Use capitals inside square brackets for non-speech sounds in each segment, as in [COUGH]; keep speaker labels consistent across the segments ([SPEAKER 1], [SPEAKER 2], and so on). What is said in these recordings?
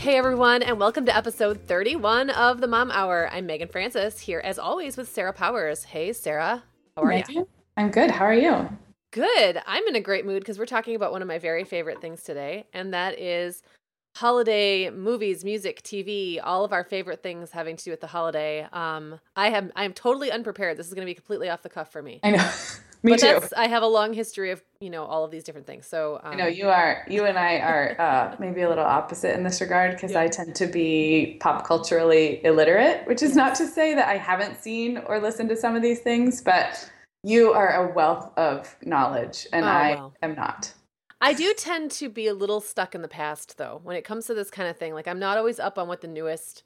[SPEAKER 1] Hey everyone, and welcome to episode 31 of the Mom Hour. I'm Meagan Francis, here as always with Sarah Powers. Hey Sarah, how are you?
[SPEAKER 2] I'm good. How are you?
[SPEAKER 1] Good. I'm in a great mood because we're talking about one of my very favorite things today, and that is holiday movies, music, TV, all of our favorite things having to do with the holiday. Um, I have I am totally unprepared. This is going to be completely off the cuff for me.
[SPEAKER 2] I know. [LAUGHS] [LAUGHS] Me
[SPEAKER 1] but
[SPEAKER 2] too.
[SPEAKER 1] that's I have a long history of you know all of these different things. So um,
[SPEAKER 2] I know you are. You and I are uh, maybe a little opposite in this regard because
[SPEAKER 1] Yeah.
[SPEAKER 2] I tend to be pop culturally illiterate, which is not to say that I haven't seen or listened to some of these things, but you are a wealth of knowledge, and
[SPEAKER 1] Oh,
[SPEAKER 2] I
[SPEAKER 1] wow.
[SPEAKER 2] am not.
[SPEAKER 1] I do tend to be a little stuck in the past though when it comes to this kind of thing. Like I'm not always up on what the newest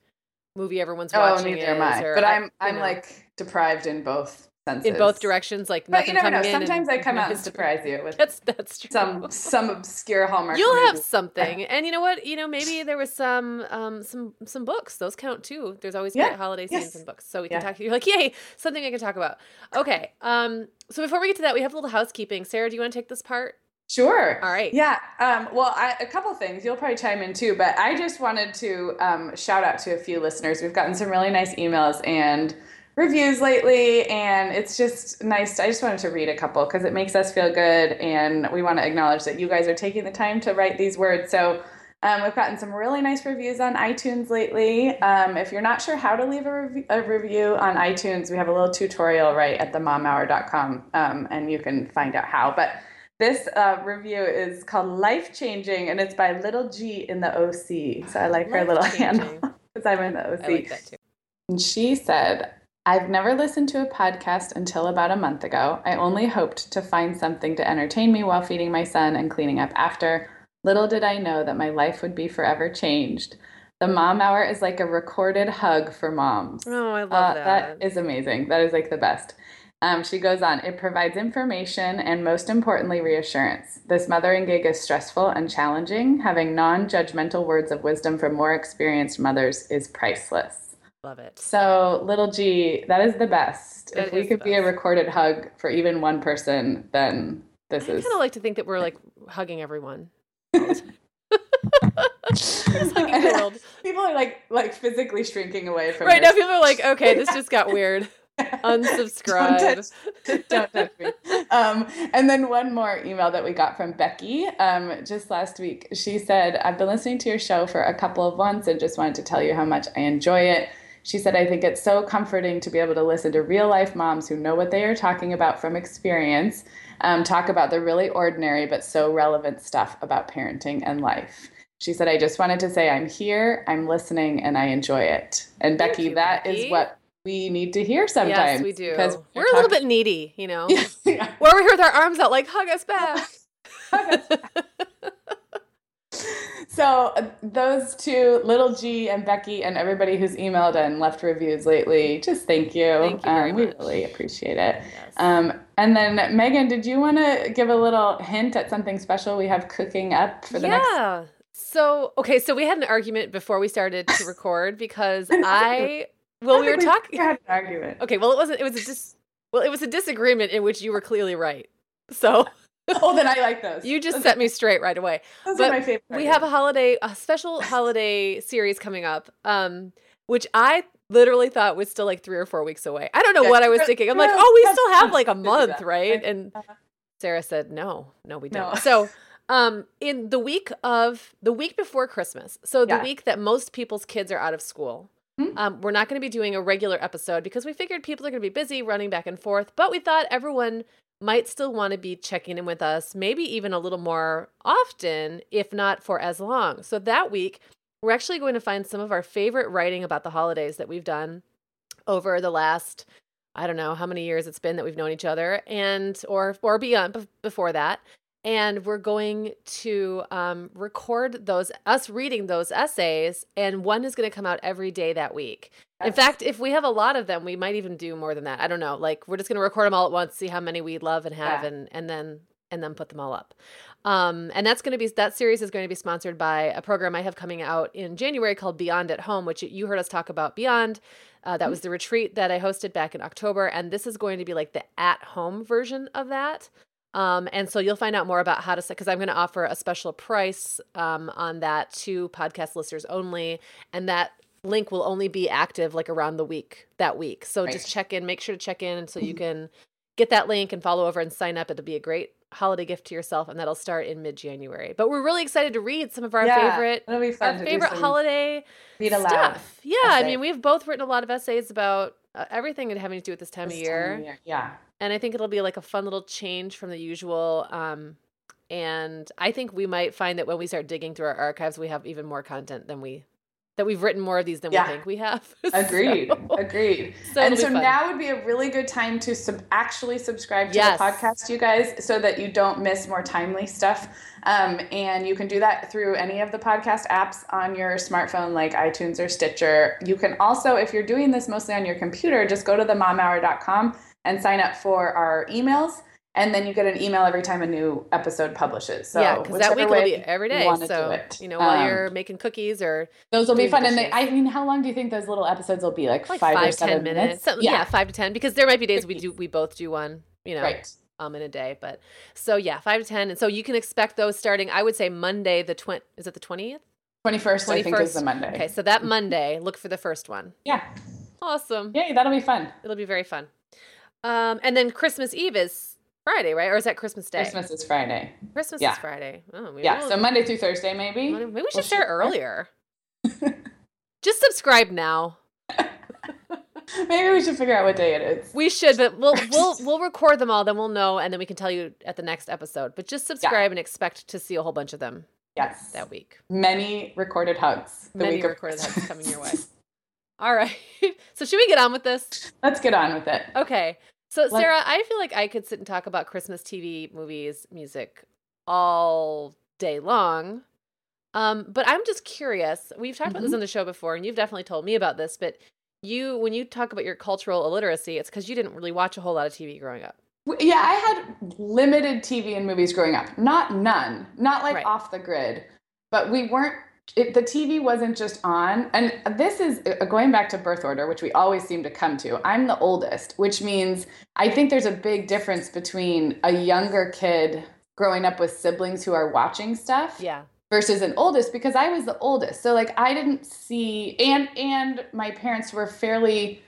[SPEAKER 1] movie everyone's
[SPEAKER 2] Oh,
[SPEAKER 1] watching
[SPEAKER 2] neither am. I.
[SPEAKER 1] or
[SPEAKER 2] But
[SPEAKER 1] I-
[SPEAKER 2] I'm I'm
[SPEAKER 1] know,
[SPEAKER 2] like deprived in both senses.
[SPEAKER 1] in both directions. Like
[SPEAKER 2] But you never know. Sometimes I come out and surprise you with
[SPEAKER 1] That's that's true.
[SPEAKER 2] some some obscure hallmark.
[SPEAKER 1] You'll have something, [LAUGHS] and you know what? You know, maybe there was some, um, some, some books. Those count too. There's always
[SPEAKER 2] Yeah,
[SPEAKER 1] great holiday scenes
[SPEAKER 2] yes.
[SPEAKER 1] in books, so we
[SPEAKER 2] Yeah.
[SPEAKER 1] can talk. You're like, yay, something I can talk about. Okay. Um. So before we get to that, we have a little housekeeping. Sarah, do you want to take this part?
[SPEAKER 2] Sure.
[SPEAKER 1] All right.
[SPEAKER 2] Yeah. Um, well, I, a couple things. You'll probably chime in too, but I just wanted to um, shout out to a few listeners. We've gotten some really nice emails and reviews lately, and it's just nice. I just wanted to read a couple because it makes us feel good, and we want to acknowledge that you guys are taking the time to write these words. So. Um, we've gotten some really nice reviews on iTunes lately. Um, if you're not sure how to leave a, rev- a review on iTunes, we have a little tutorial right at themomhour.com, um, and you can find out how. But this uh, review is called Life Changing, and it's by Little G in the OC. So I like her little handle because [LAUGHS] I'm in the OC.
[SPEAKER 1] I like that too.
[SPEAKER 2] And she said, I've never listened to a podcast until about a month ago. I only hoped to find something to entertain me while feeding my son and cleaning up after. Little did I know that my life would be forever changed. The mom hour is like a recorded hug for moms.
[SPEAKER 1] Oh, I love
[SPEAKER 2] Uh,
[SPEAKER 1] that.
[SPEAKER 2] that is amazing. That is like the best. Um, she goes on, it provides information and most importantly, reassurance. This mothering gig is stressful and challenging. Having non judgmental words of wisdom from more experienced mothers is priceless.
[SPEAKER 1] Love it.
[SPEAKER 2] So, little G, that is the best.
[SPEAKER 1] That
[SPEAKER 2] if we could be a recorded hug for even one person, then this
[SPEAKER 1] I
[SPEAKER 2] is.
[SPEAKER 1] I kind of like to think that we're like hugging everyone. [LAUGHS] Hugging. [LAUGHS]
[SPEAKER 2] People are like like physically shrinking away from
[SPEAKER 1] Right now, people are like, okay, this just got [LAUGHS] weird. Unsubscribe.
[SPEAKER 2] Don't touch, don't touch me. Um, and then one more email that we got from Becky um, just last week. She said, I've been listening to your show for a couple of months and just wanted to tell you how much I enjoy it. She said, I think it's so comforting to be able to listen to real life moms who know what they are talking about from experience, um, talk about the really ordinary but so relevant stuff about parenting and life. She said, I just wanted to say I'm here, I'm listening, and I enjoy it. And
[SPEAKER 1] Thank
[SPEAKER 2] Becky,
[SPEAKER 1] you,
[SPEAKER 2] that is
[SPEAKER 1] Becky.
[SPEAKER 2] what we need to hear sometimes.
[SPEAKER 1] yes, we do.
[SPEAKER 2] Because
[SPEAKER 1] We're a little bit needy, you know. [LAUGHS]
[SPEAKER 2] yeah.
[SPEAKER 1] We're over here with our arms out, like hug us back. [LAUGHS] [LAUGHS]
[SPEAKER 2] so uh, those two, Little G and Becky, and everybody who's emailed and left reviews lately, just thank you.
[SPEAKER 1] Thank you very
[SPEAKER 2] um, we really appreciate it.
[SPEAKER 1] Yes.
[SPEAKER 2] Um, and then Meagan, did you want to give a little hint at something special we have cooking up for the next?
[SPEAKER 1] yeah. So okay, so we had an argument before we started to record because [LAUGHS] I well we were talking.
[SPEAKER 2] had an argument.
[SPEAKER 1] Okay, well it wasn't. It was a dis. Well, it was a disagreement in which you were clearly right. So
[SPEAKER 2] Oh, then I like those.
[SPEAKER 1] you just
[SPEAKER 2] Those-
[SPEAKER 1] set me straight right away.
[SPEAKER 2] Those
[SPEAKER 1] but
[SPEAKER 2] are my favorite.
[SPEAKER 1] We have a holiday, a special holiday series coming up, um, which I literally thought was still like three or four weeks away. I don't know
[SPEAKER 2] Yeah,
[SPEAKER 1] what I was thinking. I'm like, oh, we still have like a [LAUGHS] month, right? And Sarah said, no, no, we don't.
[SPEAKER 2] No.
[SPEAKER 1] So, um, in the week of the week before Christmas, so the
[SPEAKER 2] Yeah.
[SPEAKER 1] week that most people's kids are out of school,
[SPEAKER 2] Mhm.
[SPEAKER 1] um, we're not going to be doing a regular episode because we figured people are going to be busy running back and forth, but we thought everyone might still want to be checking in with us, maybe even a little more often, if not for as long. So that week, we're actually going to find some of our favorite writing about the holidays that we've done over the last I don't know how many years it's been that we've known each other and or or beyond before that and we're going to um, record those us reading those essays and one is going to come out every day that week. In fact if we have a lot of them we might even do more than that. I don't know. Like we're just going to record them all at once see how many we love and have
[SPEAKER 2] Yeah.
[SPEAKER 1] and and then and then put them all up. Um, and that's going to be that series is going to be sponsored by a program i have coming out in january called beyond at home which you heard us talk about beyond. Uh, that was the retreat that I hosted back in October, and this is going to be like the at-home version of that. Um, and so you'll find out more about how to set because I'm going to offer a special price um, on that to podcast listeners only, and that link will only be active like around the week that week. So just check in, make sure to check in, so you can get that link and follow over and sign up. It'll be a great holiday gift to yourself, and that'll start in mid-January. But we're really excited to read some of our
[SPEAKER 2] Yeah,
[SPEAKER 1] favorite
[SPEAKER 2] It'll be fun
[SPEAKER 1] our favorite holiday
[SPEAKER 2] read
[SPEAKER 1] stuff. Yeah, I mean, we've both written a lot of essays about uh, everything and having to do with this time
[SPEAKER 2] this
[SPEAKER 1] of year,
[SPEAKER 2] time of year. Yeah.
[SPEAKER 1] And I think it'll be like a fun little change from the usual. Um, and I think we might find that when we start digging through our archives, we have even more content than we that we've written more of these than
[SPEAKER 2] Yeah.
[SPEAKER 1] we think we have. [LAUGHS]
[SPEAKER 2] Agreed.
[SPEAKER 1] So-
[SPEAKER 2] Agreed. [LAUGHS]
[SPEAKER 1] so
[SPEAKER 2] and so
[SPEAKER 1] fun.
[SPEAKER 2] now would be a really good time to sub- actually subscribe to
[SPEAKER 1] Yes.
[SPEAKER 2] the podcast, you guys, so that you don't miss more timely stuff. Um, and you can do that through any of the podcast apps on your smartphone, like iTunes or Stitcher. You can also, if you're doing this mostly on your computer, just go to themomhour.com and sign up for our emails. And then you get an email every time a new episode publishes. So
[SPEAKER 1] yeah, because that week will be every day.
[SPEAKER 2] you
[SPEAKER 1] So you know, while
[SPEAKER 2] Um,
[SPEAKER 1] you're making cookies or
[SPEAKER 2] those will be fun. And they. I mean, how long do you think those little episodes will be? Like,
[SPEAKER 1] like
[SPEAKER 2] five,
[SPEAKER 1] five,
[SPEAKER 2] or seven
[SPEAKER 1] ten minutes, something, yeah. five to ten, because there might be days we do we both do one. You know,
[SPEAKER 2] Right.
[SPEAKER 1] um in a day but so yeah five to ten and so you can expect those starting i would say monday the 20 is it the 20th
[SPEAKER 2] 21st, I think, is the Monday.
[SPEAKER 1] okay so that monday look for the first one
[SPEAKER 2] Yeah.
[SPEAKER 1] awesome
[SPEAKER 2] Yay, that'll be fun.
[SPEAKER 1] it'll be very fun um and then christmas eve is friday right or is that christmas day
[SPEAKER 2] Christmas is Friday.
[SPEAKER 1] christmas
[SPEAKER 2] yeah.
[SPEAKER 1] is friday oh
[SPEAKER 2] Yeah,
[SPEAKER 1] we'll-
[SPEAKER 2] so Monday through Thursday, maybe.
[SPEAKER 1] maybe we should
[SPEAKER 2] We'll
[SPEAKER 1] start earlier [LAUGHS] just subscribe now [LAUGHS]
[SPEAKER 2] maybe we should figure out what day it is.
[SPEAKER 1] we should but we'll we'll we'll record them all then we'll know and then we can tell you at the next episode but just subscribe and expect to see a whole bunch of them
[SPEAKER 2] Yes.
[SPEAKER 1] that week
[SPEAKER 2] Many recorded hugs. The
[SPEAKER 1] Many
[SPEAKER 2] week of
[SPEAKER 1] recorded hugs coming your way. All right. [LAUGHS] So should we get on with this?
[SPEAKER 2] Let's get on with it.
[SPEAKER 1] Okay. So
[SPEAKER 2] Let's-
[SPEAKER 1] Sarah, I feel like I could sit and talk about Christmas TV, movies, music all day long. Um, but I'm just curious. We've talked about this
[SPEAKER 2] Mhm.
[SPEAKER 1] on the show before, and you've definitely told me about this. But you, when you talk about your cultural illiteracy, it's because you didn't really watch a whole lot of TV growing up.
[SPEAKER 2] Yeah, I had limited TV and movies growing up. Not none, not like
[SPEAKER 1] Right.
[SPEAKER 2] off the grid, but we weren't. It, the TV wasn't just on, and this is uh, going back to birth order, which we always seem to come to. I'm the oldest, which means I think there's a big difference between a younger kid growing up with siblings who are watching stuff
[SPEAKER 1] Yeah.
[SPEAKER 2] versus an oldest because I was the oldest. So like I didn't see and and my parents were fairly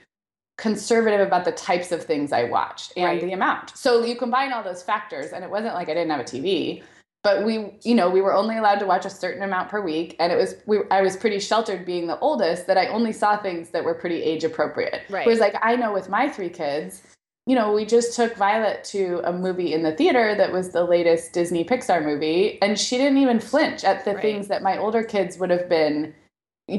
[SPEAKER 2] conservative about the types of things I watched and
[SPEAKER 1] Right.
[SPEAKER 2] the amount. So you combine all those factors and it wasn't like I didn't have a TV, but we you know, we were only allowed to watch a certain amount per week and it was we I was pretty sheltered being the oldest that I only saw things that were pretty age appropriate.
[SPEAKER 1] Right.
[SPEAKER 2] Whereas like I know with my three kids you know, we just took Violet to a movie in the theater that was the latest Disney Pixar movie, and she didn't even flinch at the
[SPEAKER 1] Right.
[SPEAKER 2] things that my older kids would have been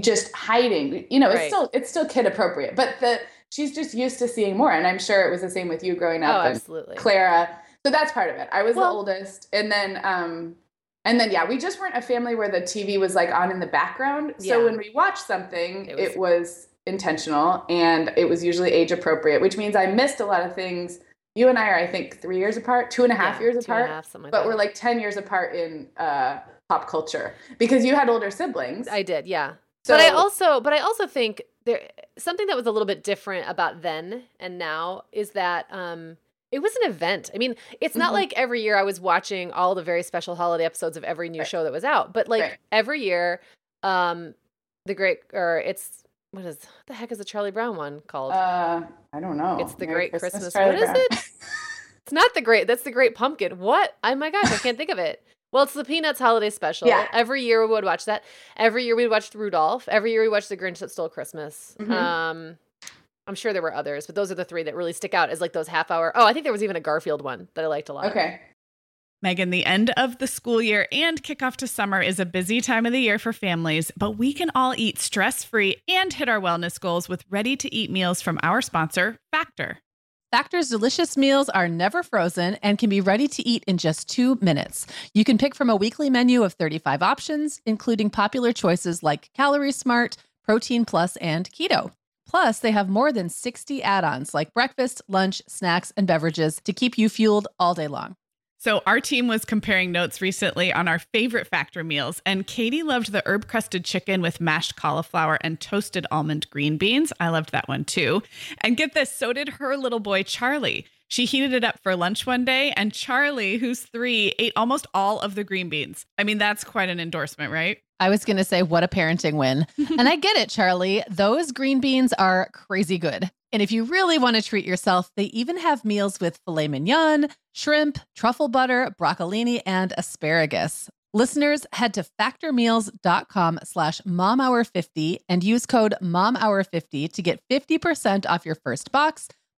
[SPEAKER 2] just hiding. You know, it's still it's still kid appropriate, but the she's just used to seeing more, and I'm sure it was the same with you growing
[SPEAKER 1] Oh,
[SPEAKER 2] up. and
[SPEAKER 1] absolutely.
[SPEAKER 2] Clara, So that's part of it. I was
[SPEAKER 1] Well-
[SPEAKER 2] the oldest, and then um, and then yeah, we just weren't a family where the TV was like on in the background. So
[SPEAKER 1] Yeah.
[SPEAKER 2] when we watched something,
[SPEAKER 1] It
[SPEAKER 2] it was, intentional and it was usually age appropriate, which means I missed a lot of things. You and I are, I think, three years apart, two and a half
[SPEAKER 1] Yeah,
[SPEAKER 2] years
[SPEAKER 1] two and a
[SPEAKER 2] apart,
[SPEAKER 1] half, something like
[SPEAKER 2] but
[SPEAKER 1] that.
[SPEAKER 2] we're like ten years apart in uh, pop culture because you had older siblings.
[SPEAKER 1] I did, yeah.
[SPEAKER 2] so
[SPEAKER 1] but I also but I also think there something that was a little bit different about then and now is that um it was an event. I mean, it's not
[SPEAKER 2] Mhm.
[SPEAKER 1] like every year I was watching all the very special holiday episodes of every new
[SPEAKER 2] Right.
[SPEAKER 1] show that was out, but like
[SPEAKER 2] Right.
[SPEAKER 1] every year um the great or it's what is what the heck is the Charlie Brown one called?
[SPEAKER 2] uh, I don't know.
[SPEAKER 1] It's the
[SPEAKER 2] Merry
[SPEAKER 1] Great Christmas-
[SPEAKER 2] Charlie
[SPEAKER 1] what is it? it's not the great that's the great pumpkin. What? Oh my gosh, I can't think of it. Well, it's the Peanuts holiday special.
[SPEAKER 2] Yeah.
[SPEAKER 1] Every year we would watch that. Every year we watched Rudolph. Every year we watched The Grinch That Stole Christmas.
[SPEAKER 2] Mhm.
[SPEAKER 1] Um, I'm sure there were others, but those are the three that really stick out as like those half hour. Oh, I think there was even a Garfield one that I liked a lot.
[SPEAKER 2] Okay.
[SPEAKER 3] Meagan, the end of the school year and kickoff to summer is a busy time of the year for families, but we can all eat stress free and hit our wellness goals with ready to eat meals from our sponsor, Factor.
[SPEAKER 4] Factor's delicious meals are never frozen and can be ready to eat in just two minutes. You can pick from a weekly menu of 35 options, including popular choices like Calorie Smart, Protein Plus, and Keto. Plus, they have more than 60 add ons like breakfast, lunch, snacks, and beverages to keep you fueled all day long.
[SPEAKER 3] So, our team was comparing notes recently on our favorite Factor meals, and Katie loved the herb crusted chicken with mashed cauliflower and toasted almond green beans. I loved that one too. And get this, so did her little boy, Charlie. She heated it up for lunch one day, and Charlie, who's three, ate almost all of the green beans. I mean, that's quite an endorsement, right?
[SPEAKER 4] I was going to say, what a parenting win. [LAUGHS] and I get it, Charlie. Those green beans are crazy good. And if you really want to treat yourself, they even have meals with filet mignon, shrimp, truffle butter, broccolini, and asparagus. Listeners, head to factormeals.com slash momhour50 and use code momhour50 to get 50% off your first box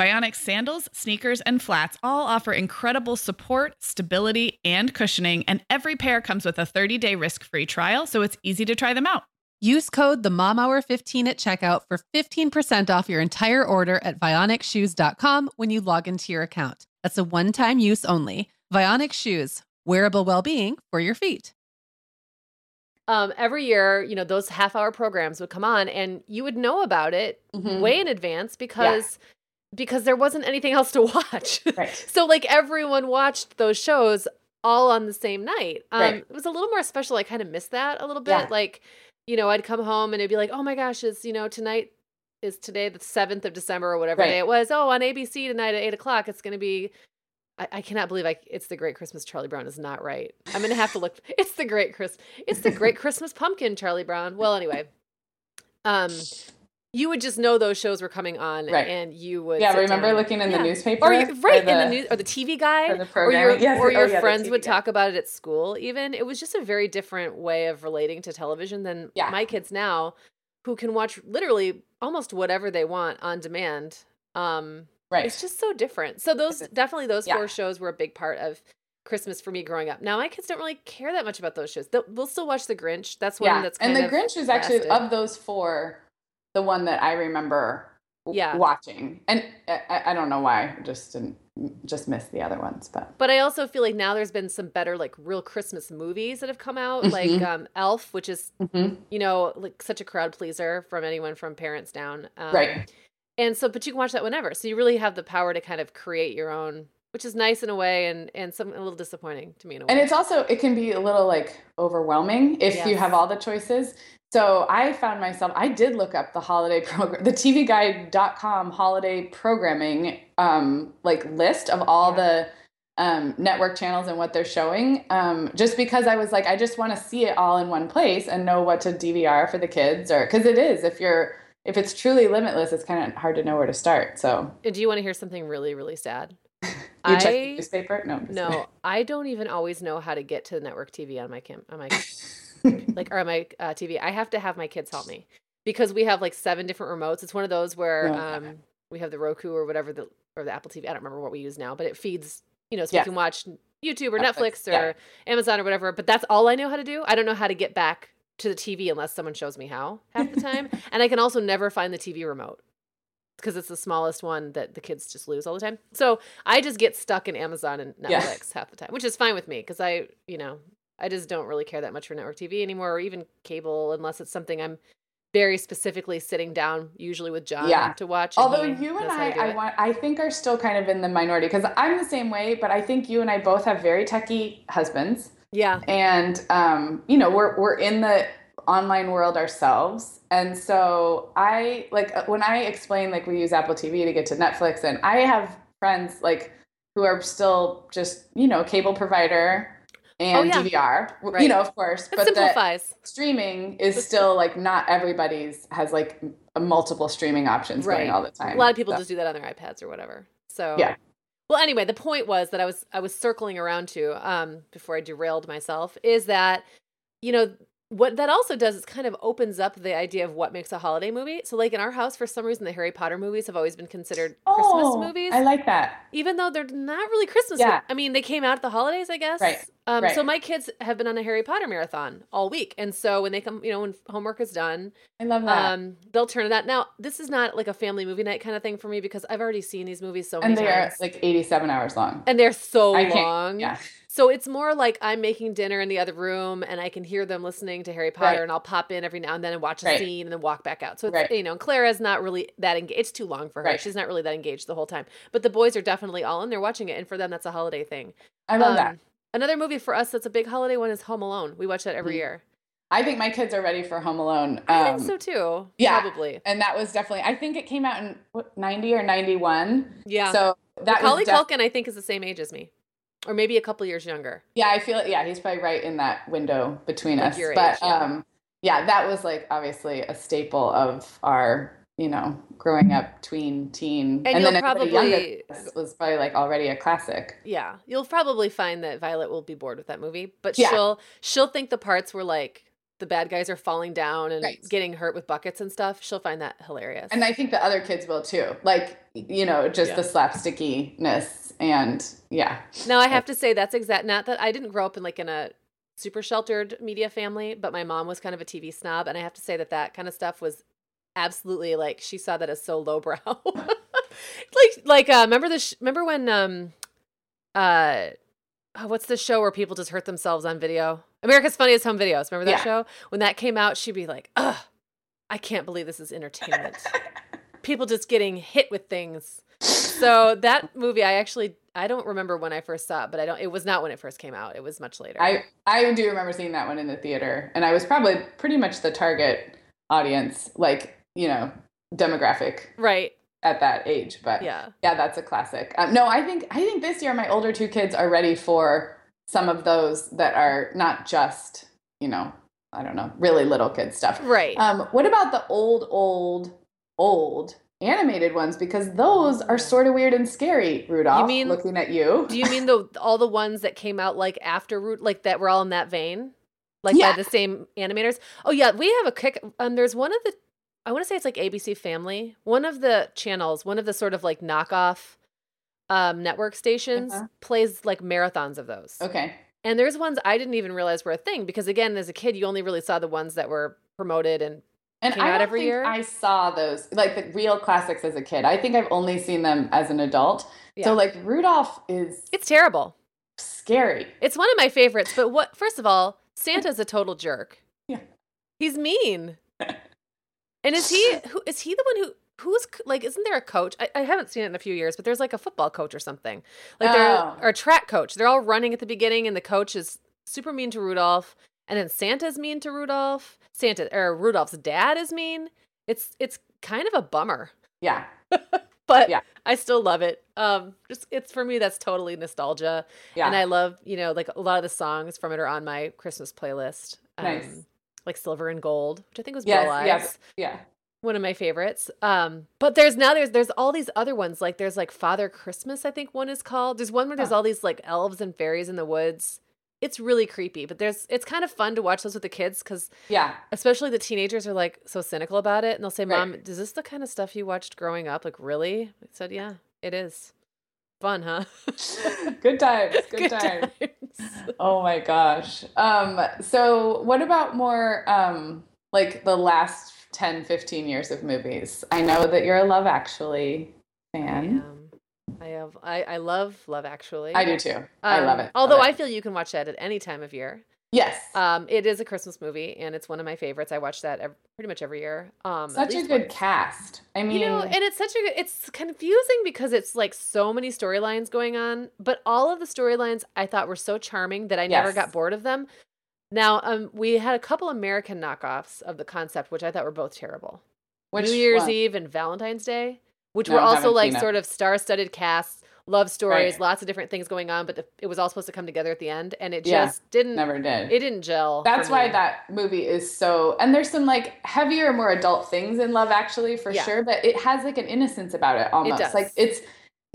[SPEAKER 3] Vionic sandals, sneakers, and flats all offer incredible support, stability, and cushioning, and every pair comes with a 30 day risk free trial, so it's easy to try them out.
[SPEAKER 4] Use code the Mom Hour 15 at checkout for 15% off your entire order at vionicshoes.com when you log into your account. That's a one-time use only. Vionic Shoes, wearable well-being for your feet.
[SPEAKER 1] Um, every year, you know, those half hour programs would come on and you would know about it
[SPEAKER 2] Mhm.
[SPEAKER 1] way in advance because because there wasn't anything else to [LAUGHS] watch.
[SPEAKER 2] Right.
[SPEAKER 1] so like everyone watched those shows all on the same night. Um
[SPEAKER 2] Right.
[SPEAKER 1] it was a little more special. I kind of missed that a little bit.
[SPEAKER 2] Yeah.
[SPEAKER 1] Like, you know, I'd come home and it'd be like, "Oh my gosh, is, you know, tonight is today the 7th of December or whatever
[SPEAKER 2] Right.
[SPEAKER 1] day it was. Oh, on ABC tonight at 8 o'clock, it's going to be I, I cannot believe I, it's the Great Christmas Charlie Brown is not right. I'm gonna have to look. [LAUGHS] It's the Great Chris. It's the Great Christmas Pumpkin Charlie Brown. Well, anyway, um, you would just know those shows were coming on,
[SPEAKER 2] Right.
[SPEAKER 1] and you would.
[SPEAKER 2] Yeah, remember
[SPEAKER 1] down.
[SPEAKER 2] looking in the newspaper?
[SPEAKER 1] or you, right
[SPEAKER 2] for
[SPEAKER 1] in the news or the TV guide,
[SPEAKER 2] for the
[SPEAKER 1] or your.
[SPEAKER 2] Yes,
[SPEAKER 1] or
[SPEAKER 2] oh, yeah,
[SPEAKER 1] friends would talk about it at school. Even it was just a very different way of relating to television than
[SPEAKER 2] Yeah.
[SPEAKER 1] my kids now, who can watch literally almost whatever they want on demand. Um,
[SPEAKER 2] Right.
[SPEAKER 1] it's just so different. So those definitely those
[SPEAKER 2] yeah.
[SPEAKER 1] four shows were a big part of Christmas for me growing up. Now my kids don't really care that much about those shows. They'll, we'll still watch The Grinch. That's one
[SPEAKER 2] yeah.
[SPEAKER 1] that's
[SPEAKER 2] and the Grinch is actually
[SPEAKER 1] lasted.
[SPEAKER 2] of those four, the one that I remember
[SPEAKER 1] Yeah.
[SPEAKER 2] watching. And I, I- don't know why. I just didn't just miss the other ones. But
[SPEAKER 1] But I also feel like now there's been some better like real Christmas movies that have come out, like
[SPEAKER 2] Mhm.
[SPEAKER 1] um, Elf, which is
[SPEAKER 2] Mhm.
[SPEAKER 1] you know like such a crowd pleaser from anyone from parents down. Um,
[SPEAKER 2] right,
[SPEAKER 1] And so, but you can watch that whenever. So you really have the power to kind of create your own, which is nice in a way, and and some a little disappointing to me in a way.
[SPEAKER 2] and it's also it can be a little like overwhelming if you have all the choices. So I found myself I did look up the holiday program, the TVGuide.com holiday programming um, like list of all
[SPEAKER 1] Yeah.
[SPEAKER 2] the um, network channels and what they're showing. Um, just because I was like, I just want to see it all in one place and know what to DVR for the kids, or because it is if you're if it's truly limitless, it's kind of hard to know where to start. So
[SPEAKER 1] And do you want to hear something really really sad? [LAUGHS]
[SPEAKER 2] you check the
[SPEAKER 1] I
[SPEAKER 2] newspaper? No, kidding.
[SPEAKER 1] no, I don't even always know how to get to the network TV on my cam on my [LAUGHS] [LAUGHS] like or my uh, TV. I have to have my kids help me because we have like seven different remotes. It's one of those where
[SPEAKER 2] Yeah.
[SPEAKER 1] um, we have the Roku or whatever the or the Apple TV. I don't remember what we use now, but it feeds you know so
[SPEAKER 2] Yeah.
[SPEAKER 1] you can watch YouTube or
[SPEAKER 2] Netflix,
[SPEAKER 1] Netflix, or
[SPEAKER 2] yeah.
[SPEAKER 1] Amazon or whatever. But that's all I know how to do. I don't know how to get back to the TV unless someone shows me how [LAUGHS] half the time. and I can also never find the TV remote because it's the smallest one that the kids just lose all the time. So I just get stuck in Amazon and
[SPEAKER 2] Yeah.
[SPEAKER 1] Netflix half the time, which is fine with me because I, you know, I just don't really care that much for network TV anymore or even cable unless it's something I'm very specifically sitting down, usually with John,
[SPEAKER 2] Yeah.
[SPEAKER 1] to watch.
[SPEAKER 2] Although you and I, I want, I think are still kind of in the minority because I'm the same way. But I think you and I both have very techie husbands,
[SPEAKER 1] yeah,
[SPEAKER 2] and um, you know, we're we're in the online world ourselves, and so I like uh, when I explain like we use Apple TV to get to Netflix, and I have friends like who are still just you know cable provider and
[SPEAKER 1] Oh, yeah.
[SPEAKER 2] DVR, you know, of course,
[SPEAKER 1] it
[SPEAKER 2] but
[SPEAKER 1] simplifies.
[SPEAKER 2] streaming is still like not everybody's has like multiple streaming options
[SPEAKER 1] Right.
[SPEAKER 2] going all the time.
[SPEAKER 1] A lot of people
[SPEAKER 2] So-
[SPEAKER 1] just do that on their iPads or whatever. So
[SPEAKER 2] Yeah.
[SPEAKER 1] Well, anyway, the point was that I was I was circling around to um before I derailed myself is that you know what that also does is kind of opens up the idea of what makes a holiday movie. So like in our house for some reason the Harry Potter movies have always been considered Christmas
[SPEAKER 2] Oh,
[SPEAKER 1] movies.
[SPEAKER 2] I like that.
[SPEAKER 1] even though they're not really Christmas.
[SPEAKER 2] Yeah.
[SPEAKER 1] I mean, they came out at the holidays, I guess.
[SPEAKER 2] Right,
[SPEAKER 1] Um,
[SPEAKER 2] right.
[SPEAKER 1] So my kids have been on a Harry Potter marathon all week, and so when they come, you know, when homework is done,
[SPEAKER 2] I love that.
[SPEAKER 1] um, they'll turn to that. Now, this is not like a family movie night kind of thing for me because I've already seen these movies so many
[SPEAKER 2] and they are
[SPEAKER 1] times,
[SPEAKER 2] like 87 hours long.
[SPEAKER 1] and they're so
[SPEAKER 2] I
[SPEAKER 1] long.
[SPEAKER 2] Yeah.
[SPEAKER 1] So it's more like I'm making dinner in the other room, and I can hear them listening to Harry Potter,
[SPEAKER 2] Right.
[SPEAKER 1] and I'll pop in every now and then and watch a
[SPEAKER 2] Right.
[SPEAKER 1] scene, and then walk back out. So it's
[SPEAKER 2] Right.
[SPEAKER 1] you know, and Clara's not really that engaged. It's too long for her. She's not really that engaged the whole time. But the boys are definitely all in there watching it, and for them, that's a holiday thing.
[SPEAKER 2] I love
[SPEAKER 1] Um,
[SPEAKER 2] that.
[SPEAKER 1] Another movie for us that's a big holiday one is Home Alone. We watch that every
[SPEAKER 2] Mhm.
[SPEAKER 1] year.
[SPEAKER 2] I think my kids are ready for Home Alone.
[SPEAKER 1] I
[SPEAKER 2] Um,
[SPEAKER 1] think so too.
[SPEAKER 2] yeah.
[SPEAKER 1] probably.
[SPEAKER 2] And that was definitely, I think it came out in what, 90 or 91.
[SPEAKER 1] Yeah.
[SPEAKER 2] So that
[SPEAKER 1] Macaulay
[SPEAKER 2] was def-
[SPEAKER 1] Culkin, I think, is the same age as me, or maybe a couple years younger.
[SPEAKER 2] Yeah, I feel it. Yeah, he's probably right in that window between
[SPEAKER 1] Like
[SPEAKER 2] us.
[SPEAKER 1] your
[SPEAKER 2] but
[SPEAKER 1] yeah.
[SPEAKER 2] um, yeah, that was like obviously a staple of our, you know, growing up tween teen,
[SPEAKER 1] And you'll
[SPEAKER 2] then
[SPEAKER 1] probably-
[SPEAKER 2] was probably like already a classic.
[SPEAKER 1] Yeah, you'll probably find that Violet will be bored with that movie, but
[SPEAKER 2] Yeah.
[SPEAKER 1] she'll she'll think the parts were like the bad guys are falling down and
[SPEAKER 2] Right.
[SPEAKER 1] getting hurt with buckets and stuff. She'll find that hilarious.
[SPEAKER 2] And I think the other kids will too. Like, you know, just
[SPEAKER 1] Yeah.
[SPEAKER 2] the slapstickiness and yeah.
[SPEAKER 1] now I have to say that's exact. Not that I didn't grow up in like in a super sheltered media family, but my mom was kind of a TV snob, and I have to say that that kind of stuff was absolutely like she saw that as so lowbrow. [LAUGHS] like like uh remember the sh- remember when um uh oh, what's the show where people just hurt themselves on video? America's Funniest Home Videos. Remember that
[SPEAKER 2] Yeah.
[SPEAKER 1] show? When that came out, she'd be like, "Ugh, I can't believe this is entertainment. [LAUGHS] people just getting hit with things." So that movie, I actually I don't remember when I first saw it, but I don't. It was not when it first came out. It was much later.
[SPEAKER 2] I I do remember seeing that one in the theater, and I was probably pretty much the target audience, like you know, demographic
[SPEAKER 1] right.
[SPEAKER 2] at that age. But
[SPEAKER 1] Yeah.
[SPEAKER 2] yeah, that's a classic. Um, no, I think I think this year my older two kids are ready for some of those that are not just you know I don't know really little kid stuff.
[SPEAKER 1] Right.
[SPEAKER 2] Um, what about the old old old animated ones? Because those are sort of weird and scary. Rudolph,
[SPEAKER 1] mean-
[SPEAKER 2] looking at you.
[SPEAKER 1] Do you mean the all the ones that came out like after Root, like that were all in that vein, like
[SPEAKER 2] Yeah.
[SPEAKER 1] by the same animators? Oh yeah, we have a kick. Um, there's one of the, I want to say it's like ABC Family. One of the channels, one of the sort of like knockoff, um, network stations
[SPEAKER 2] Uh-huh.
[SPEAKER 1] plays like marathons of those.
[SPEAKER 2] Okay.
[SPEAKER 1] And there's ones I didn't even realize were a thing because again, as a kid, you only really saw the ones that were promoted and
[SPEAKER 2] and
[SPEAKER 1] came
[SPEAKER 2] I
[SPEAKER 1] out
[SPEAKER 2] don't
[SPEAKER 1] every
[SPEAKER 2] think
[SPEAKER 1] year.
[SPEAKER 2] I saw those like the real classics as a kid. I think I've only seen them as an adult.
[SPEAKER 1] Yeah.
[SPEAKER 2] So like Rudolph is
[SPEAKER 1] It's terrible.
[SPEAKER 2] scary.
[SPEAKER 1] It's one of my favorites, but what first of all, Santa's a total jerk. [LAUGHS]
[SPEAKER 2] Yeah.
[SPEAKER 1] He's mean. And is he [LAUGHS] who is he the one who who's like isn't there a coach? I, I haven't seen it in a few years, but there's like a football coach or something. Like
[SPEAKER 2] Oh.
[SPEAKER 1] or a track coach. They're all running at the beginning and the coach is super mean to Rudolph. And then Santa's mean to Rudolph. Santa or Rudolph's dad is mean. It's it's kind of a bummer.
[SPEAKER 2] Yeah. [LAUGHS]
[SPEAKER 1] But
[SPEAKER 2] Yeah.
[SPEAKER 1] I still love it. Um just it's for me that's totally nostalgia.
[SPEAKER 2] Yeah.
[SPEAKER 1] And I love, you know, like a lot of the songs from it are on my Christmas playlist. Um,
[SPEAKER 2] Nice.
[SPEAKER 1] Like Silver and Gold, which I think was
[SPEAKER 2] yes,
[SPEAKER 1] Ives,
[SPEAKER 2] yes, yeah.
[SPEAKER 1] one of my favorites. Um, but there's now there's there's all these other ones. Like there's like Father Christmas, I think one is called. There's one where there's
[SPEAKER 2] Huh.
[SPEAKER 1] all these like elves and fairies in the woods. It's really creepy, but there's it's kind of fun to watch those with the kids because
[SPEAKER 2] Yeah.
[SPEAKER 1] especially the teenagers are like so cynical about it, and they'll say,
[SPEAKER 2] Right.
[SPEAKER 1] "Mom, is this the kind of stuff you watched growing up? Like really?" I said, "Yeah, it is." Fun, huh? [LAUGHS]
[SPEAKER 2] Good times. [LAUGHS] Good, times.
[SPEAKER 1] times. [LAUGHS]
[SPEAKER 2] Oh my gosh. Um, so what about more um like the last 10, 15 years of movies? I know that you're a Love Actually fan.
[SPEAKER 1] I have. I, I love Love Actually.
[SPEAKER 2] I do too. I love
[SPEAKER 1] Um,
[SPEAKER 2] it.
[SPEAKER 1] Although
[SPEAKER 2] Love
[SPEAKER 1] I feel you can watch that at any time of year.
[SPEAKER 2] Yes.
[SPEAKER 1] Um, it is a Christmas movie, and it's one of my favorites. I watch that ev- pretty much every year. Um,
[SPEAKER 2] Such a good
[SPEAKER 1] once.
[SPEAKER 2] cast. I mean,
[SPEAKER 1] You know, and it's such a good. It's confusing because it's like so many storylines going on, but all of the storylines I thought were so charming that I never got bored of them. Now, um, we had a couple American knockoffs of the concept, which I thought were both terrible.
[SPEAKER 2] which
[SPEAKER 1] New Year's
[SPEAKER 2] one?
[SPEAKER 1] Eve and Valentine's Day, which
[SPEAKER 2] No,
[SPEAKER 1] were also like
[SPEAKER 2] it.
[SPEAKER 1] sort of star-studded casts, love stories,
[SPEAKER 2] Right.
[SPEAKER 1] lots of different things going on, but the, it was all supposed to come together at the end, and it
[SPEAKER 2] Yeah,
[SPEAKER 1] just didn't.
[SPEAKER 2] Never did.
[SPEAKER 1] It didn't gel.
[SPEAKER 2] That's why
[SPEAKER 1] me.
[SPEAKER 2] that movie is so. And there's some like heavier, more adult things in Love Actually for
[SPEAKER 1] Yeah.
[SPEAKER 2] sure, but it has like an innocence about it almost.
[SPEAKER 1] does.
[SPEAKER 2] Like it's,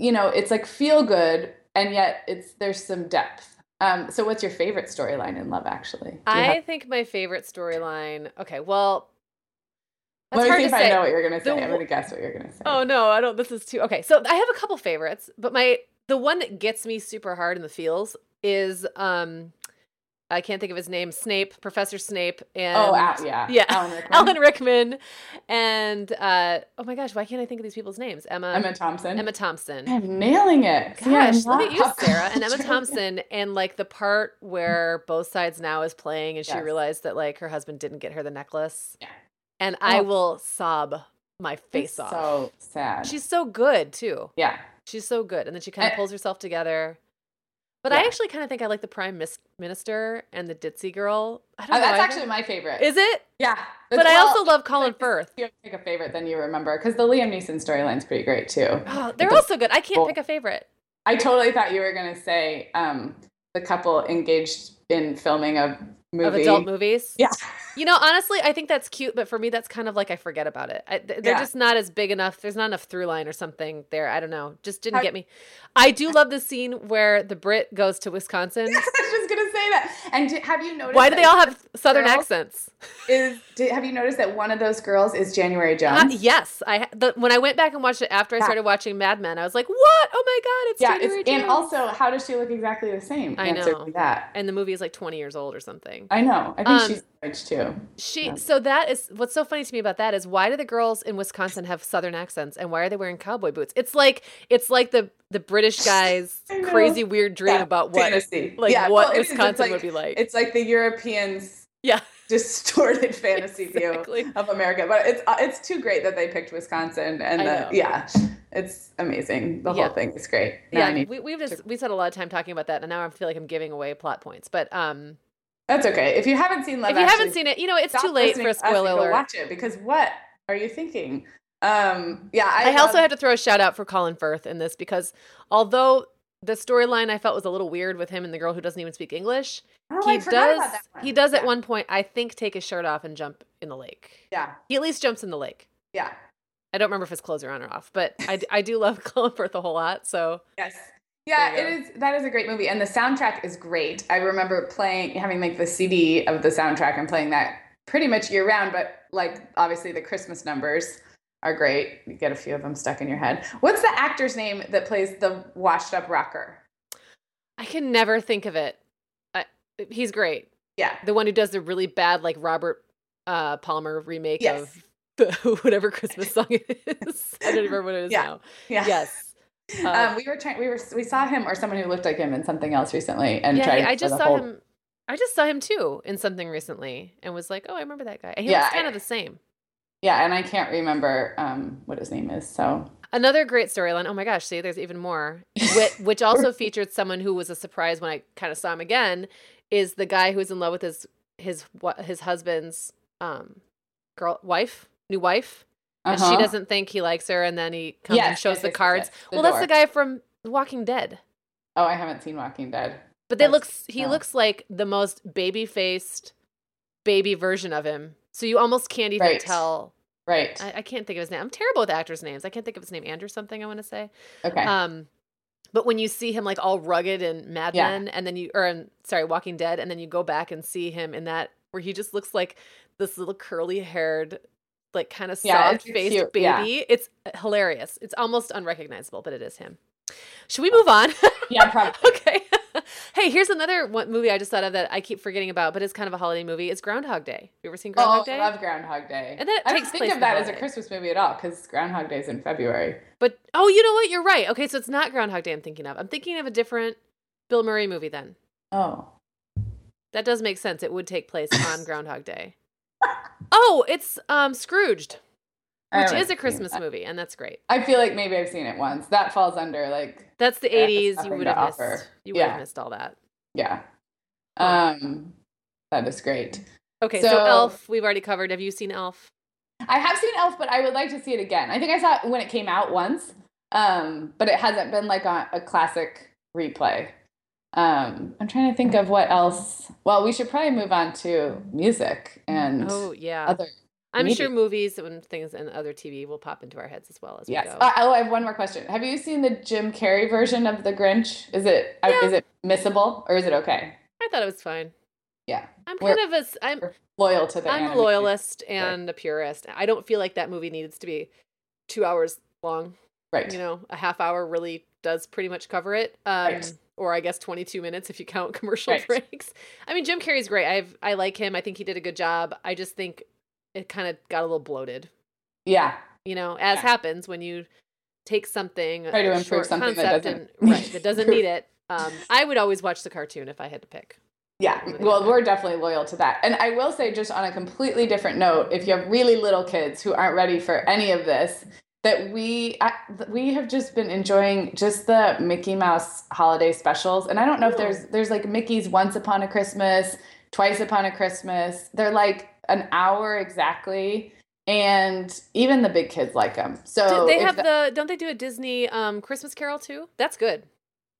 [SPEAKER 2] you know, it's like feel good, and yet it's there's some depth. Um, so what's your favorite storyline in Love Actually?
[SPEAKER 1] I
[SPEAKER 2] have-
[SPEAKER 1] think my favorite storyline. Okay, well,
[SPEAKER 2] let me see
[SPEAKER 1] to
[SPEAKER 2] if. I know what you're gonna say.
[SPEAKER 1] The
[SPEAKER 2] I'm gonna guess what you're gonna say.
[SPEAKER 1] Oh no, I don't. This is too okay. So I have a couple favorites, but my the one that gets me super hard in the feels is um I can't think of his name. Snape, Professor Snape, and
[SPEAKER 2] Oh, Al- yeah, [LAUGHS]
[SPEAKER 1] yeah,
[SPEAKER 2] Alan Rickman.
[SPEAKER 1] Alan Rickman, and uh oh my gosh, why can't I think of these people's names? Emma,
[SPEAKER 2] Emma Thompson.
[SPEAKER 1] Emma Thompson.
[SPEAKER 2] I'm nailing it.
[SPEAKER 1] Gosh, look at you, Sarah, and [LAUGHS] Emma. Thompson, and like the part where both sides now is playing, and she
[SPEAKER 2] Yes.
[SPEAKER 1] realized that like her husband didn't get her the necklace.
[SPEAKER 2] Yeah.
[SPEAKER 1] And I
[SPEAKER 2] Oh.
[SPEAKER 1] will sob my face
[SPEAKER 2] It's
[SPEAKER 1] off.
[SPEAKER 2] So sad.
[SPEAKER 1] She's so good too.
[SPEAKER 2] yeah.
[SPEAKER 1] She's so good, and then she kind of pulls herself together. But I actually kind of think I like the Prime Mis- Minister and the Ditzy girl. I don't
[SPEAKER 2] Uh,
[SPEAKER 1] know.
[SPEAKER 2] that's actually my favorite.
[SPEAKER 1] is it?
[SPEAKER 2] yeah.
[SPEAKER 1] But I also love Colin Firth.
[SPEAKER 2] You pick a favorite, then you remember because the Liam Neeson storyline's pretty great too.
[SPEAKER 1] Oh, they're
[SPEAKER 2] the-
[SPEAKER 1] also good. I can't
[SPEAKER 2] well-
[SPEAKER 1] pick a favorite.
[SPEAKER 2] I totally thought you were gonna say um, the couple engaged in filming a movie.
[SPEAKER 1] Of adult movies.
[SPEAKER 2] Yeah.
[SPEAKER 1] You know, honestly, I think that's cute, but for me, that's kind of like I forget about it. I, they're
[SPEAKER 2] Yeah.
[SPEAKER 1] just not as big enough. There's not enough through line or something there. I don't know. Just didn't
[SPEAKER 2] How-
[SPEAKER 1] get me. I do love the scene where the Brit goes to Wisconsin. [LAUGHS]
[SPEAKER 2] I was just gonna say that. And have you noticed?
[SPEAKER 1] Why do they all have Southern accents?
[SPEAKER 2] Is did, have you noticed that one of those girls is January
[SPEAKER 1] Uh,
[SPEAKER 2] Jones?
[SPEAKER 1] yes, I the, when I went back and watched it after I started watching Mad Men, I was like, "What? Oh my god, it's
[SPEAKER 2] yeah.
[SPEAKER 1] January
[SPEAKER 2] It's, and also, how does she look exactly the same?
[SPEAKER 1] I
[SPEAKER 2] Answer
[SPEAKER 1] know.
[SPEAKER 2] that.
[SPEAKER 1] and the movie is like 20 years old or something.
[SPEAKER 2] I know. I think
[SPEAKER 1] Um,
[SPEAKER 2] she's rich too.
[SPEAKER 1] She
[SPEAKER 2] Yeah.
[SPEAKER 1] so that is what's so funny to me about that is why do the girls in Wisconsin have southern accents and why are they wearing cowboy boots? It's like it's like the the British [LAUGHS] guys crazy weird dream
[SPEAKER 2] Yeah,
[SPEAKER 1] about what
[SPEAKER 2] fantasy.
[SPEAKER 1] like
[SPEAKER 2] Yeah,
[SPEAKER 1] what
[SPEAKER 2] well, it is. It's
[SPEAKER 1] Wisconsin
[SPEAKER 2] like-
[SPEAKER 1] would be like.
[SPEAKER 2] It's like the Europeans
[SPEAKER 1] yeah, [LAUGHS]
[SPEAKER 2] distorted [LAUGHS] fantasy
[SPEAKER 1] Exactly.
[SPEAKER 2] view of America. But it's uh, it's too great that they picked Wisconsin, and the, yeah, it's amazing. The
[SPEAKER 1] Yeah.
[SPEAKER 2] whole thing is great. Now
[SPEAKER 1] yeah. We we've just we spent a lot of time talking about that and now I feel like I'm giving away plot points. But um
[SPEAKER 2] that's okay. If you haven't seen Love
[SPEAKER 1] if you
[SPEAKER 2] Actually,
[SPEAKER 1] haven't seen it, you know, it's too late for a spoiler alert.
[SPEAKER 2] Watch it because what are you thinking? Um, yeah, I,
[SPEAKER 1] I, also have to throw a shout out for Colin Firth in this because although the storyline I felt was a little weird with him and the girl who doesn't even speak English,
[SPEAKER 2] Oh,
[SPEAKER 1] he does
[SPEAKER 2] about that one.
[SPEAKER 1] he does at
[SPEAKER 2] Yeah.
[SPEAKER 1] one point I think take his shirt off and jump in the lake.
[SPEAKER 2] Yeah,
[SPEAKER 1] He at least jumps in the lake.
[SPEAKER 2] yeah,
[SPEAKER 1] I don't remember if his clothes are on or off, but I, I do love [LAUGHS] Colin Firth a whole lot. So
[SPEAKER 2] yes. Yeah, it is. That is a great movie, and the soundtrack is great. I remember playing, having like the CD of the soundtrack and playing that pretty much year round. But like, obviously, the Christmas numbers are great. You get a few of them stuck in your head. What's the actor's name that plays the washed-up rocker?
[SPEAKER 1] I can never think of it. I, he's great.
[SPEAKER 2] Yeah,
[SPEAKER 1] The one who does the really bad like Robert uh Palmer remake
[SPEAKER 2] Yes.
[SPEAKER 1] of the, [LAUGHS] whatever Christmas [LAUGHS] song it is. I don't remember what it is
[SPEAKER 2] Yeah.
[SPEAKER 1] now.
[SPEAKER 2] Yeah.
[SPEAKER 1] Yes. [LAUGHS] Uh,
[SPEAKER 2] um, we were trying. We were. We saw him or someone who looked like him in something else recently, and
[SPEAKER 1] yeah,
[SPEAKER 2] tried.
[SPEAKER 1] I just saw
[SPEAKER 2] whole-
[SPEAKER 1] him. I just saw him too in something recently, and was like, "Oh, I remember that guy." And he
[SPEAKER 2] Yeah,
[SPEAKER 1] looks kind
[SPEAKER 2] I-
[SPEAKER 1] of the same.
[SPEAKER 2] Yeah, and I can't remember um, what his name is. So
[SPEAKER 1] Another great storyline. Oh my gosh, see, there's even more. Which, [LAUGHS] which also featured someone who was a surprise when I kind of saw him again. Is the guy who's in love with his his what his husband's um girl wife new wife, and
[SPEAKER 2] Uh-huh.
[SPEAKER 1] she doesn't think he likes her, and then he comes and shows
[SPEAKER 2] yes,
[SPEAKER 1] the
[SPEAKER 2] yes, yes,
[SPEAKER 1] cards.
[SPEAKER 2] yes, the
[SPEAKER 1] well, that's the guy from Walking Dead.
[SPEAKER 2] Oh, I haven't seen Walking Dead.
[SPEAKER 1] But they
[SPEAKER 2] That's-
[SPEAKER 1] looks he
[SPEAKER 2] no.
[SPEAKER 1] looks like the most baby faced baby version of him. So you almost can't even
[SPEAKER 2] Right.
[SPEAKER 1] tell.
[SPEAKER 2] Right.
[SPEAKER 1] I, I can't think of his name. I'm terrible with actors' names. I can't think of his name. Andrew something. I want to say.
[SPEAKER 2] okay.
[SPEAKER 1] Um, but when you see him like all rugged and Mad
[SPEAKER 2] Yeah.
[SPEAKER 1] Men, and then you or in, sorry, Walking Dead, and then you go back and see him in that where he just looks like this little curly haired, like kind of
[SPEAKER 2] Yeah,
[SPEAKER 1] soft faced baby.
[SPEAKER 2] yeah.
[SPEAKER 1] It's hilarious. It's almost unrecognizable, but it is him. Should we move on?
[SPEAKER 2] yeah, probably. [LAUGHS]
[SPEAKER 1] okay. [LAUGHS] hey, here's another one movie I just thought of that I keep forgetting about, but it's kind of a holiday movie. It's Groundhog Day. You ever seen
[SPEAKER 2] Oh,
[SPEAKER 1] Groundhog Day?
[SPEAKER 2] I love Groundhog Day.
[SPEAKER 1] And then it
[SPEAKER 2] I don't think of that as a. Christmas movie at all because Groundhog Day is in February.
[SPEAKER 1] But oh, you know what? You're right. Okay, so it's not Groundhog Day I'm thinking of. I'm thinking of a different Bill Murray movie then.
[SPEAKER 2] Oh.
[SPEAKER 1] That does make sense. It would take place [LAUGHS] on Groundhog Day. Oh, it's um Scrooged, which is a Christmas movie, and that's great.
[SPEAKER 2] I feel like maybe I've seen it once. That falls under like
[SPEAKER 1] That's the 80s. You would have missed.
[SPEAKER 2] offer.
[SPEAKER 1] You would have
[SPEAKER 2] Yeah.
[SPEAKER 1] missed all that.
[SPEAKER 2] yeah. Um that is great.
[SPEAKER 1] Okay, so,
[SPEAKER 2] So-
[SPEAKER 1] Elf, we've already covered. Have you seen Elf?
[SPEAKER 2] I have seen Elf, but I would like to see it again. I think I saw it when it came out once, um, but it hasn't been like a, a classic replay. Um, I'm trying to think of what else. Well, we should probably move on to music and
[SPEAKER 1] Oh yeah.
[SPEAKER 2] other.
[SPEAKER 1] I'm
[SPEAKER 2] media.
[SPEAKER 1] sure movies and things and other TV will pop into our heads as well as
[SPEAKER 2] Yes.
[SPEAKER 1] we go.
[SPEAKER 2] Uh, oh, I have one more question. Have you seen the Jim Carrey version of The Grinch? Is it uh, is it missable or is it okay?
[SPEAKER 1] I thought it was fine.
[SPEAKER 2] Yeah,
[SPEAKER 1] I'm
[SPEAKER 2] We're-
[SPEAKER 1] kind of a s- I'm
[SPEAKER 2] loyal to the.
[SPEAKER 1] I'm a loyalist and a purist. I don't feel like that movie needs to be two hours long.
[SPEAKER 2] Right.
[SPEAKER 1] You know, a half hour really does pretty much cover it. Um,
[SPEAKER 2] Right.
[SPEAKER 1] Or I guess 22 minutes if you count [LAUGHS] commercial
[SPEAKER 2] Right.
[SPEAKER 1] breaks. I mean, Jim Carrey's great. I've I like him. I think he did a good job. I just think it kind of got a little bloated.
[SPEAKER 2] Yeah.
[SPEAKER 1] You know, as
[SPEAKER 2] Yeah.
[SPEAKER 1] happens when you take something
[SPEAKER 2] Try to improve something that doesn't
[SPEAKER 1] and right that doesn't need [LAUGHS] it. Um, I would always watch the cartoon if I had to pick.
[SPEAKER 2] Yeah,
[SPEAKER 1] One or the
[SPEAKER 2] well, we're definitely loyal to that. And I will say, just on a completely different note, if you have really little kids who aren't ready for any of this, that we I, we have just been enjoying just the Mickey Mouse holiday specials. And I don't know if there's there's like Mickey's Once Upon a Christmas, Twice Upon a Christmas. They're like an hour exactly, and even the big kids like them. So
[SPEAKER 1] Do they have
[SPEAKER 2] the-
[SPEAKER 1] the don't they do a Disney um Christmas Carol too? That's good.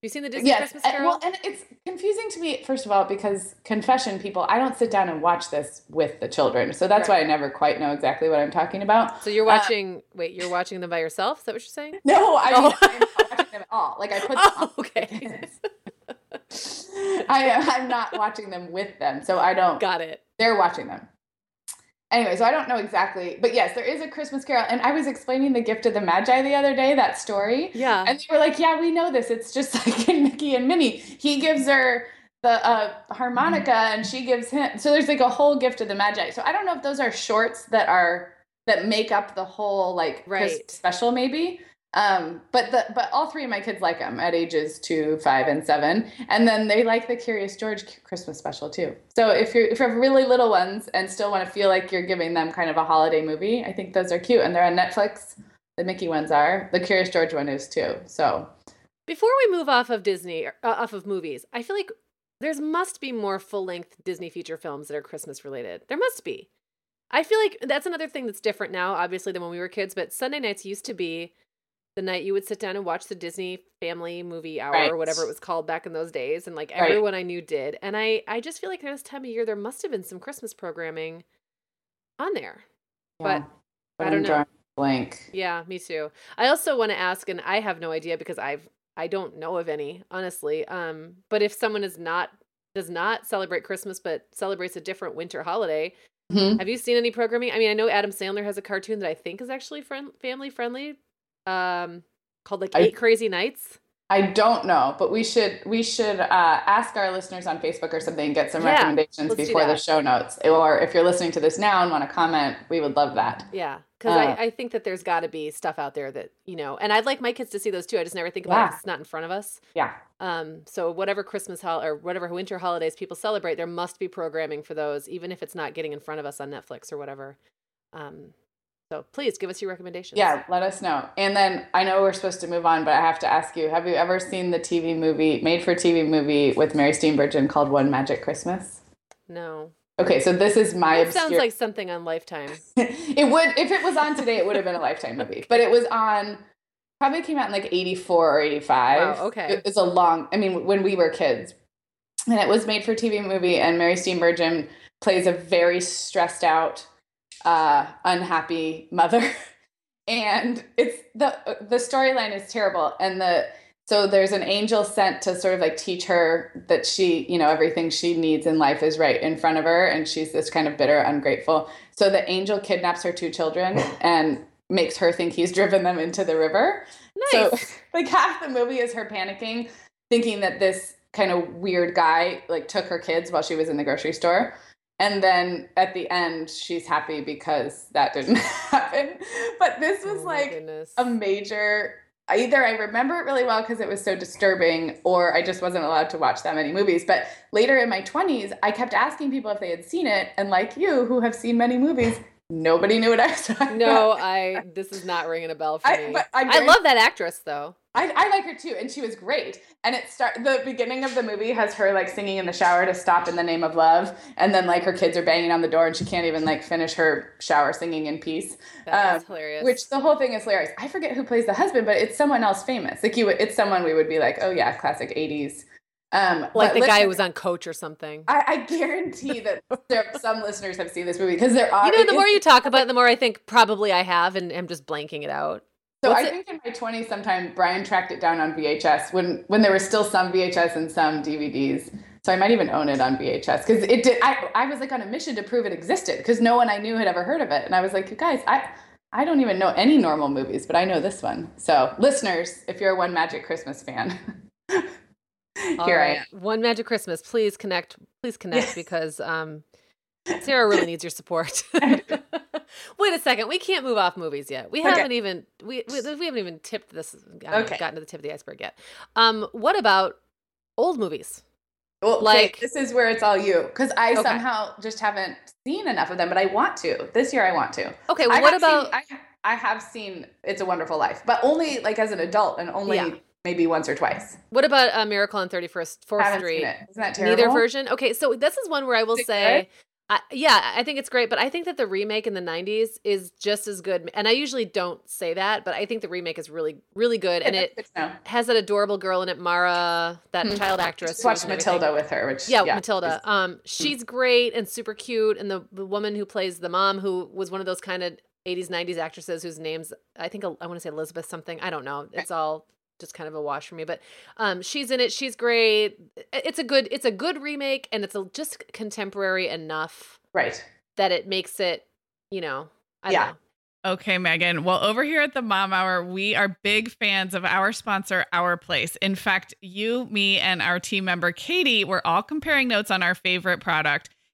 [SPEAKER 1] You seen the Disney
[SPEAKER 2] yes,
[SPEAKER 1] Christmas Carol?
[SPEAKER 2] well, and it's confusing to me first of all because confession, people, I don't sit down and watch this with the children, so that's
[SPEAKER 1] Right.
[SPEAKER 2] why I never quite know exactly what I'm talking about.
[SPEAKER 1] so you're
[SPEAKER 2] uh,
[SPEAKER 1] watching wait, you're watching them by yourself? Is that what you're saying?
[SPEAKER 2] No, I mean,
[SPEAKER 1] Oh.
[SPEAKER 2] I'm not watching them at all. Like I put them [LAUGHS]
[SPEAKER 1] Oh, okay. [LAUGHS]
[SPEAKER 2] I am I'm not watching them with them, so I don't.
[SPEAKER 1] Got it.
[SPEAKER 2] They're watching them. Anyway, so I don't know exactly, but yes, there is a Christmas Carol, and I was explaining the Gift of the Magi the other day, that story,
[SPEAKER 1] Yeah.
[SPEAKER 2] and they were like, "Yeah, we know this. It's just [LAUGHS] like in Mickey and Minnie. He gives her the uh, harmonica, and she gives him. So there's like a whole Gift of the Magi. So I don't know if those are shorts that are that make up the whole like
[SPEAKER 1] Right.
[SPEAKER 2] special, maybe. Um, but the but all three of my kids like them at ages two, five, and seven, and then they like the Curious George Christmas special too. So if you're if you have really little ones and still want to feel like you're giving them kind of a holiday movie, I think those are cute, and they're on Netflix. The Mickey ones are. The Curious George one is too. So
[SPEAKER 1] Before we move off of Disney, uh, off of movies, I feel like there's must be more full length Disney feature films that are Christmas related. There must be. I feel like that's another thing that's different now, obviously, than when we were kids. But Sunday nights used to be the night you would sit down and watch the Disney Family Movie Hour
[SPEAKER 2] Right.
[SPEAKER 1] or whatever it was called back in those days, and like
[SPEAKER 2] Right.
[SPEAKER 1] everyone I knew did. And I, I just feel like this time of year there must have been some Christmas programming on there.
[SPEAKER 2] yeah.
[SPEAKER 1] But
[SPEAKER 2] But
[SPEAKER 1] I don't know.
[SPEAKER 2] blank.
[SPEAKER 1] Yeah, me too. I also want to ask, and I have no idea because I've I don't know of any, honestly. Um, but if someone is not does not celebrate Christmas but celebrates a different winter holiday,
[SPEAKER 2] Mhm.
[SPEAKER 1] have you seen any programming? I mean, I know Adam Sandler has a cartoon that I think is actually friend family friendly, um, called like
[SPEAKER 2] I-
[SPEAKER 1] Eight Crazy Nights.
[SPEAKER 2] I don't know, but we should we should uh, ask our listeners on Facebook or something and get some
[SPEAKER 1] Yeah,
[SPEAKER 2] recommendations before the show notes. Or if you're listening to this now and want to comment, we would love that.
[SPEAKER 1] Yeah, because
[SPEAKER 2] Uh,
[SPEAKER 1] I, I think that there's got to be stuff out there that you know, and I'd like my kids to see those too. I just never think about it
[SPEAKER 2] Yeah.
[SPEAKER 1] 'cause it's not in front of us.
[SPEAKER 2] Yeah.
[SPEAKER 1] Um, so whatever Christmas hol- or whatever winter holidays people celebrate, there must be programming for those, even if it's not getting in front of us on Netflix or whatever. Um, so please give us your recommendations.
[SPEAKER 2] Yeah, let us know. And then I know we're supposed to move on, but I have to ask you: Have you ever seen the TV movie, made-for-TV movie with Mary Steenburgen called One Magic Christmas?
[SPEAKER 1] No,
[SPEAKER 2] Okay, so this is my
[SPEAKER 1] it
[SPEAKER 2] obscure.
[SPEAKER 1] sounds like something on Lifetime. [LAUGHS]
[SPEAKER 2] it would if it was on today, it would have been a Lifetime movie, but it was on. Probably came out in like '84 or '85.
[SPEAKER 1] Wow, okay.
[SPEAKER 2] It was a long. I mean, when we were kids, and it was made for TV movie, and Mary Steenburgen plays a very stressed out, uh, unhappy mother, [LAUGHS] and it's the the storyline is terrible, and the so there's an angel sent to sort of like teach her that she, you know, everything she needs in life is right in front of her, and she's this kind of bitter, ungrateful. So the angel kidnaps her two children [LAUGHS] and makes her think he's driven them into the river. So
[SPEAKER 1] Nice. [LAUGHS]
[SPEAKER 2] like half the movie is her panicking, thinking that this kind of weird guy like took her kids while she was in the grocery store. And then at the end, she's happy because that didn't [LAUGHS] happen. But this was
[SPEAKER 1] Oh
[SPEAKER 2] like
[SPEAKER 1] goodness.
[SPEAKER 2] a major either I remember it really well because it was so disturbing, or I just wasn't allowed to watch that many movies. But later in my 20s, I kept asking people if they had seen it. And like you, who have seen many movies, nobody knew what I was talking
[SPEAKER 1] no,
[SPEAKER 2] about.
[SPEAKER 1] I this is not ringing a bell for
[SPEAKER 2] I-
[SPEAKER 1] me.
[SPEAKER 2] I
[SPEAKER 1] I love that actress though.
[SPEAKER 2] I, I like her too, and she was great. And it start the beginning of the movie has her like singing in the shower to "Stop in the Name of Love," and then like her kids are banging on the door, and she can't even like finish her shower singing in peace.
[SPEAKER 1] That's
[SPEAKER 2] Um,
[SPEAKER 1] hilarious.
[SPEAKER 2] Which the whole thing is hilarious. I forget who plays the husband, but it's someone else famous. Like you, it's someone we would be like, oh yeah, classic '80s. Um,
[SPEAKER 1] like the guy who was on Coach or something.
[SPEAKER 2] I, I guarantee that there, [LAUGHS] some listeners have seen this movie because there are.
[SPEAKER 1] You know, the more you talk about it, the more I think probably I have, and I'm just blanking it out.
[SPEAKER 2] So
[SPEAKER 1] What's
[SPEAKER 2] I
[SPEAKER 1] it-
[SPEAKER 2] think in my 20s, sometime Brian tracked it down on VHS when when there were still some VHS and some DVDs. So I might even own it on VHS because it did. I I was like on a mission to prove it existed because no one I knew had ever heard of it, and I was like, you guys, I I don't even know any normal movies, but I know this one. So listeners, if you're a One Magic Christmas fan, [LAUGHS] here I
[SPEAKER 1] right.
[SPEAKER 2] am.
[SPEAKER 1] One Magic Christmas. Please connect. Please connect
[SPEAKER 2] Yes.
[SPEAKER 1] because um, Sarah really needs your support. [LAUGHS] [LAUGHS] Wait a second. We can't move off movies yet. We
[SPEAKER 2] Okay.
[SPEAKER 1] haven't even we, we we haven't even tipped this. Uh,
[SPEAKER 2] Okay.
[SPEAKER 1] Gotten to the tip of the iceberg yet. Um, what about old movies?
[SPEAKER 2] Well, okay,
[SPEAKER 1] Like-
[SPEAKER 2] this is where it's all you because I
[SPEAKER 1] Okay.
[SPEAKER 2] somehow just haven't seen enough of them, but I want to. This year, I want to.
[SPEAKER 1] Okay.
[SPEAKER 2] I
[SPEAKER 1] what about?
[SPEAKER 2] Seen, I, I have seen It's a Wonderful Life, but only like as an adult and only
[SPEAKER 1] Yeah.
[SPEAKER 2] maybe once or twice.
[SPEAKER 1] What about a Miracle on Thirty First Fourth Street?
[SPEAKER 2] seen it. Isn't that terrible?
[SPEAKER 1] Neither version. Okay, so this is one where I will
[SPEAKER 2] Is
[SPEAKER 1] say, I, yeah, I think it's great, but I think that the remake in the '90s is just as good. And I usually don't say that, but I think the remake is really, really good, and it
[SPEAKER 2] that's good to know.
[SPEAKER 1] has that adorable girl in it, Mara, that
[SPEAKER 2] Hmm.
[SPEAKER 1] child actress.
[SPEAKER 2] Just
[SPEAKER 1] who
[SPEAKER 2] watched
[SPEAKER 1] everything.
[SPEAKER 2] Matilda with her, which
[SPEAKER 1] Yeah,
[SPEAKER 2] yeah,
[SPEAKER 1] Matilda. Um, she's great and super cute, and the, the woman who plays the mom, who was one of those kind of '80s '90s actresses whose names I think I want to say Elizabeth something. I don't know. It's all just kind of a wash for me, but um, she's in it. She's great. It's a good. It's a good remake, and it's a, just contemporary enough
[SPEAKER 2] right.
[SPEAKER 1] that it makes it. You know, I don't
[SPEAKER 2] Yeah.
[SPEAKER 1] know.
[SPEAKER 3] Okay, Meagan. Well, over here at the Mom Hour, we are big fans of our sponsor, Our Place. In fact, you, me, and our team member, Katie, were all comparing notes on our favorite product.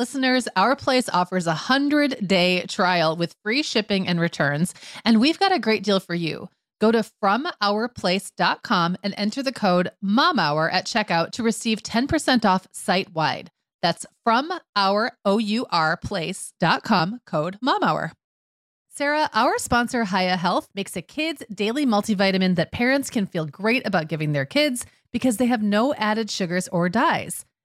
[SPEAKER 4] Listeners, Our Place offers a 100 day trial with free shipping and returns, and we've got a great deal for you. Go to FromOurPlace.com and enter the code MOMHOUR at checkout to receive 10% off site wide. That's from our O-U-R place.com code MOMHOUR. Sarah, our sponsor, Hiya Health, makes a kids' daily multivitamin that parents can feel great about giving their kids because they have no added sugars or dyes.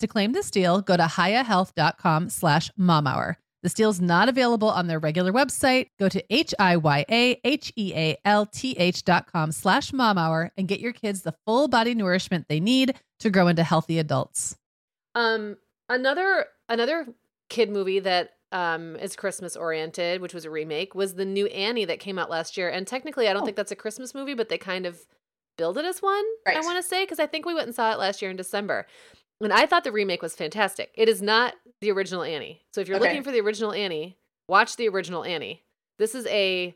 [SPEAKER 4] To claim this deal, go to hiyahealth.com slash momhour. This deal's not available on their regular website. Go to H-I-Y-A-H-E-A-L-T-H dot com slash momhour and get your kids the full body nourishment they need to grow into healthy adults.
[SPEAKER 1] Um, another another kid movie that um is Christmas oriented, which was a remake, was the new Annie that came out last year. And technically, I don't
[SPEAKER 2] Oh.
[SPEAKER 1] think that's a Christmas movie, but they kind of build it as one. I want to say because I think we went and saw it last year in December, and I thought the remake was fantastic. It is not the original Annie, so if you're
[SPEAKER 2] Okay.
[SPEAKER 1] looking for the original Annie, watch the original Annie. This is a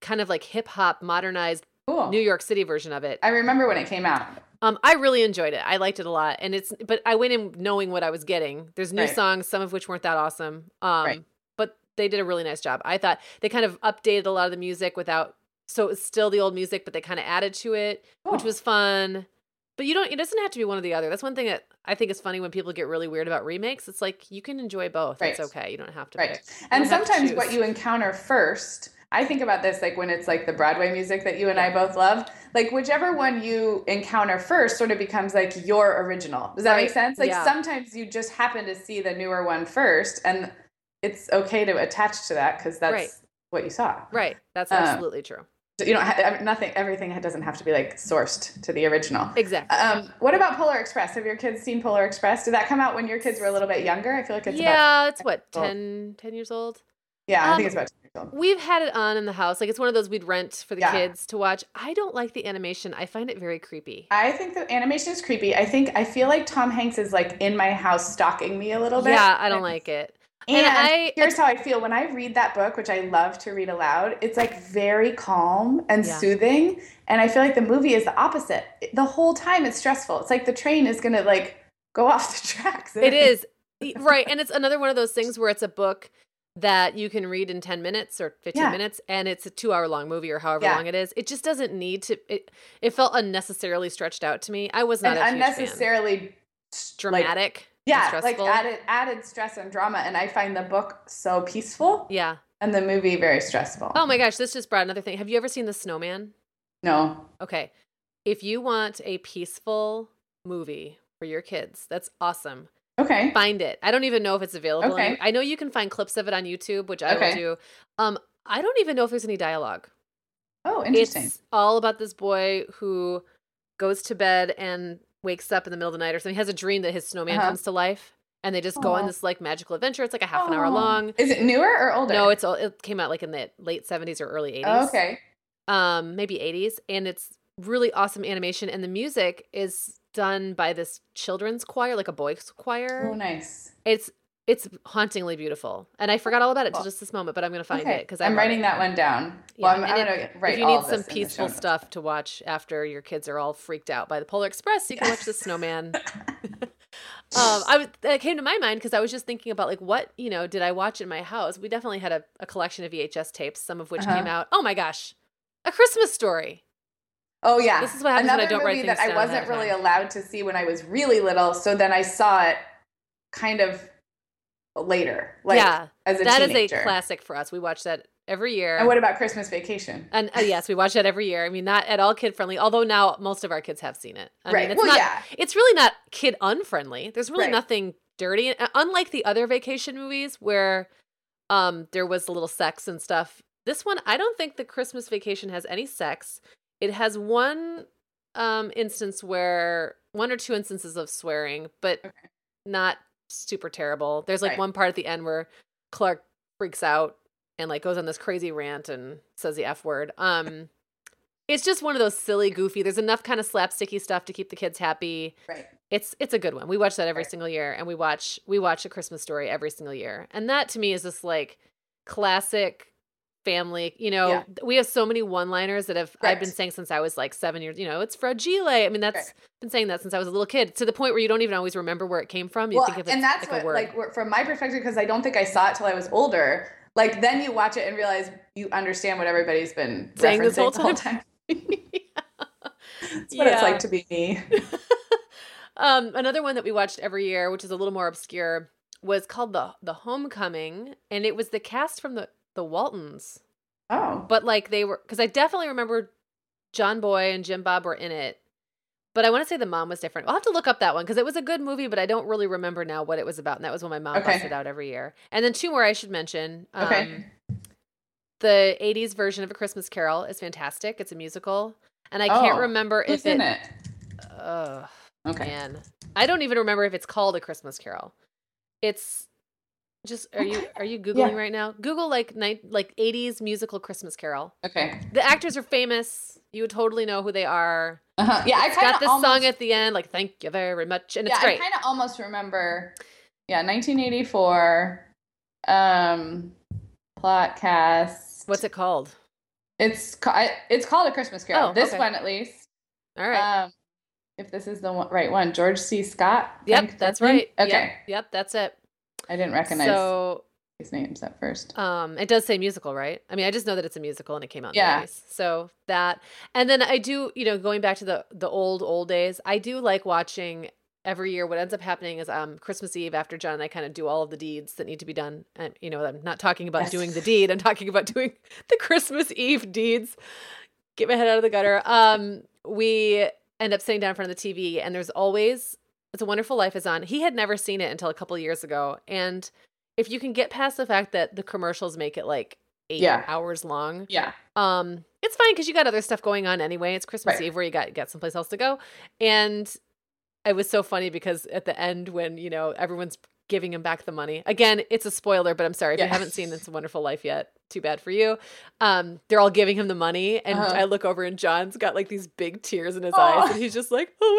[SPEAKER 1] kind of like hip hop modernized
[SPEAKER 2] Cool.
[SPEAKER 1] New York City version of it.
[SPEAKER 2] I remember when it came out.
[SPEAKER 1] Um, I really enjoyed it. I liked it a lot, and it's. But I went in knowing what I was getting. There's new
[SPEAKER 2] Right.
[SPEAKER 1] songs, some of which weren't that awesome. Um,
[SPEAKER 2] Right.
[SPEAKER 1] but they did a really nice job. I thought they kind of updated a lot of the music without, so it was still the old music, but they kind of added to it, which was fun. But you don't. It doesn't have to be one or the other. That's one thing that I think is funny when people get really weird about remakes. It's like you can enjoy both. It's okay. You don't have to.
[SPEAKER 2] Right. And
[SPEAKER 1] don't have to
[SPEAKER 2] sometimes what you encounter first, I think about this like when it's like the Broadway music that you and I both love, like whichever one you encounter first sort of becomes like your original. Does that make
[SPEAKER 1] Right.
[SPEAKER 2] sense? Like
[SPEAKER 1] Yeah.
[SPEAKER 2] sometimes you just happen to see the newer one first and it's okay to attach to that because that's
[SPEAKER 1] Right.
[SPEAKER 2] what you saw.
[SPEAKER 1] Right. That's
[SPEAKER 2] Uh,
[SPEAKER 1] absolutely true.
[SPEAKER 2] You don't have nothing, everything doesn't have to be like sourced to the original.
[SPEAKER 1] Exactly.
[SPEAKER 2] Um, what about Polar Express? Have your kids seen Polar Express? Did that come out when your kids were a little bit younger? I feel like it's about,
[SPEAKER 1] yeah, it's what
[SPEAKER 2] old.
[SPEAKER 1] 10, 10 years old.
[SPEAKER 2] yeah, I
[SPEAKER 1] um,
[SPEAKER 2] think it's about two years old.
[SPEAKER 1] We've had it on in the house. Like it's one of those we'd rent for the
[SPEAKER 2] Yeah.
[SPEAKER 1] kids to watch. I don't like the animation. I find it very creepy.
[SPEAKER 2] I think the animation is creepy. I think I feel like Tom Hanks is like in my house stalking me a little bit.
[SPEAKER 1] Yeah, I don't like it.
[SPEAKER 2] And,
[SPEAKER 1] And I-
[SPEAKER 2] here's how I feel when I read that book, which I love to read aloud. It's like very calm and
[SPEAKER 1] Yeah.
[SPEAKER 2] soothing, and I feel like the movie is the opposite. The whole time it's stressful. It's like the train is gonna like go [LAUGHS] off the tracks.
[SPEAKER 1] It [LAUGHS] is right, and it's another one of those things where it's a book that you can read in 10 minutes or 15
[SPEAKER 2] Yeah.
[SPEAKER 1] minutes and it's a 2 hour long movie or however
[SPEAKER 2] Yeah.
[SPEAKER 1] long it is. It just doesn't need to it, it felt unnecessarily stretched out to me. I was not
[SPEAKER 2] and
[SPEAKER 1] a huge fan.
[SPEAKER 2] unnecessarily like,
[SPEAKER 1] dramatic. and
[SPEAKER 2] yeah, like added added stress and drama. And I find the book so peaceful,
[SPEAKER 1] Yeah.
[SPEAKER 2] and the movie very stressful.
[SPEAKER 1] Oh my gosh, this just brought another thing. Have you ever seen The Snowman?
[SPEAKER 2] no,
[SPEAKER 1] Okay. If you want a peaceful movie for your kids, that's awesome.
[SPEAKER 2] okay,
[SPEAKER 1] Find it. I don't even know if it's available.
[SPEAKER 2] Okay.
[SPEAKER 1] I know you can find clips of it on YouTube, which I
[SPEAKER 2] Okay.
[SPEAKER 1] will do. Um, I don't even know if there's any dialogue.
[SPEAKER 2] oh, interesting.
[SPEAKER 1] It's all about this boy who goes to bed and wakes up in the middle of the night or something. He has a dream that his snowman
[SPEAKER 2] Uh-huh.
[SPEAKER 1] comes to life, and they just go on this like magical adventure. It's like a half an hour
[SPEAKER 2] Oh.
[SPEAKER 1] long.
[SPEAKER 2] Is it newer or older?
[SPEAKER 1] No, it's. It came out like in the late seventies or early eighties.
[SPEAKER 2] Oh, okay.
[SPEAKER 1] um maybe 80s and it's really awesome animation and the music is done by this children's choir like a boys choir
[SPEAKER 2] Oh, nice.
[SPEAKER 1] it's it's hauntingly beautiful and i forgot all about it till just this moment but i'm gonna find
[SPEAKER 2] okay.
[SPEAKER 1] it because
[SPEAKER 2] I'm writing that one down.
[SPEAKER 1] Yeah,
[SPEAKER 2] Well, I'm, I'm
[SPEAKER 1] if-
[SPEAKER 2] gonna write
[SPEAKER 1] if you need some
[SPEAKER 2] this in the
[SPEAKER 1] peaceful stuff to watch after your kids are all freaked out by the polar express you can watch the snowman [LAUGHS] [LAUGHS] um i that came to my mind because i was just thinking about like what you know did i watch in my house we definitely had a, a collection of vhs tapes some of which
[SPEAKER 2] Uh-huh.
[SPEAKER 1] came out oh my gosh a christmas story
[SPEAKER 2] Oh yeah.
[SPEAKER 1] This is what happens when I
[SPEAKER 2] Another
[SPEAKER 1] don't
[SPEAKER 2] movie
[SPEAKER 1] things
[SPEAKER 2] that I wasn't really allowed to see when I was really little. So then I saw it kind of later, like
[SPEAKER 1] yeah
[SPEAKER 2] as a
[SPEAKER 1] that is a classic for us. We watch that every year.
[SPEAKER 2] And what about Christmas Vacation?
[SPEAKER 1] and uh, yes, we watch that every year. I mean, not at all kid friendly, although now most of our kids have seen it. I
[SPEAKER 2] right.
[SPEAKER 1] mean, it's
[SPEAKER 2] well,
[SPEAKER 1] not.
[SPEAKER 2] yeah.
[SPEAKER 1] It's really not kid unfriendly. There's really
[SPEAKER 2] Right.
[SPEAKER 1] nothing dirty. Uh, Unlike the other vacation movies where um there was a little sex and stuff. This one, I don't think the Christmas Vacation has any sex. It has one um instance where one or two instances of swearing, but
[SPEAKER 2] Okay.
[SPEAKER 1] not super terrible. There's like
[SPEAKER 2] Right.
[SPEAKER 1] one part at the end where Clark freaks out and like goes on this crazy rant and says the F word. Um it's just one of those silly, goofy. There's enough kind of slapsticky stuff to keep the kids happy.
[SPEAKER 2] Right.
[SPEAKER 1] It's it's a good one. We watch that every
[SPEAKER 2] Right.
[SPEAKER 1] single year, and we watch we watch a Christmas story every single year, and that to me is just like classic family. You know,
[SPEAKER 2] Yeah.
[SPEAKER 1] we have so many one liners that have I've been saying since I was like seven years. You know, it's fragile. I mean, that's
[SPEAKER 2] Right.
[SPEAKER 1] been saying that since I was a little kid to the point where you don't even always remember where it came from. You
[SPEAKER 2] well,
[SPEAKER 1] think of it
[SPEAKER 2] and that's
[SPEAKER 1] like
[SPEAKER 2] what, like, from my perspective, because I don't think I saw it till I was older. Like, then you watch it and realize you understand what everybody's been
[SPEAKER 1] Saying this whole
[SPEAKER 2] the
[SPEAKER 1] time. [LAUGHS] [LAUGHS]
[SPEAKER 2] That's what it's like to be me. [LAUGHS]
[SPEAKER 1] um, another one that we watched every year, which is a little more obscure, was called the the Homecoming, and it was the cast from the the Waltons.
[SPEAKER 2] Oh,
[SPEAKER 1] but like they were because I definitely remember John Boy and Jim Bob were in it. But I want to say the mom was different. I'll have to look up that one because it was a good movie, but I don't really remember now what it was about. And that was when my mom
[SPEAKER 2] Okay.
[SPEAKER 1] busted out every year. And then two more I should mention. Um,
[SPEAKER 2] Okay.
[SPEAKER 1] The 80s version of A Christmas Carol is fantastic. It's a musical. And I can't
[SPEAKER 2] Oh,
[SPEAKER 1] remember
[SPEAKER 2] who's
[SPEAKER 1] if it.
[SPEAKER 2] in it?
[SPEAKER 1] Ugh,
[SPEAKER 2] Okay.
[SPEAKER 1] man. I don't even remember if it's called A Christmas Carol. It's just are you are you googling
[SPEAKER 2] Yeah.
[SPEAKER 1] right now? Google like night like 80s musical Christmas Carol.
[SPEAKER 2] Okay.
[SPEAKER 1] The actors are famous. You would totally know who they are.
[SPEAKER 2] Uh-huh. Yeah, I
[SPEAKER 1] It's
[SPEAKER 2] kind
[SPEAKER 1] got this
[SPEAKER 2] almost,
[SPEAKER 1] song at the end, like "Thank you very much," and it's
[SPEAKER 2] yeah,
[SPEAKER 1] great.
[SPEAKER 2] I kind of almost remember. Yeah, 1984. Um, plot cast.
[SPEAKER 1] What's it called?
[SPEAKER 2] It's it's called a Christmas Carol.
[SPEAKER 1] Oh,
[SPEAKER 2] this
[SPEAKER 1] okay.
[SPEAKER 2] one at least.
[SPEAKER 1] All right.
[SPEAKER 2] Um, if this is the one, right one, George C. Scott.
[SPEAKER 1] yep, that's right. Yep,
[SPEAKER 2] Okay,
[SPEAKER 1] Yep, that's it.
[SPEAKER 2] I didn't recognize
[SPEAKER 1] So,
[SPEAKER 2] these names at first.
[SPEAKER 1] um, it does say musical, right? I mean, I just know that it's a musical and it came out in
[SPEAKER 2] Yeah.
[SPEAKER 1] the 80s. So that, and then I do, you know, going back to the the old old days, I do like watching every year. What ends up happening is um Christmas Eve after John and I kind of do all of the deeds that need to be done. And you know, I'm not talking about
[SPEAKER 2] Yes.
[SPEAKER 1] doing the deed. I'm talking about doing [LAUGHS] the Christmas Eve deeds. Get my head out of the gutter. Um, we end up sitting down in front of the TV, and there's always "It's a Wonderful Life" is on. He had never seen it until a couple years ago, and if you can get past the fact that the commercials make it like eight
[SPEAKER 2] Yeah.
[SPEAKER 1] hours long,
[SPEAKER 2] Yeah,
[SPEAKER 1] um, it's fine because you got other stuff going on anyway. It's Christmas
[SPEAKER 2] Right.
[SPEAKER 1] Eve where you got got someplace else to go, and it was so funny because at the end when you know everyone's giving him back the money again, it's a spoiler, but I'm sorry if you haven't seen It's a Wonderful Life yet. Too bad for you. Um, they're all giving him the money, and
[SPEAKER 2] Uh-huh.
[SPEAKER 1] I look over and John's got like these big tears in his eyes, and he's just like, "Oh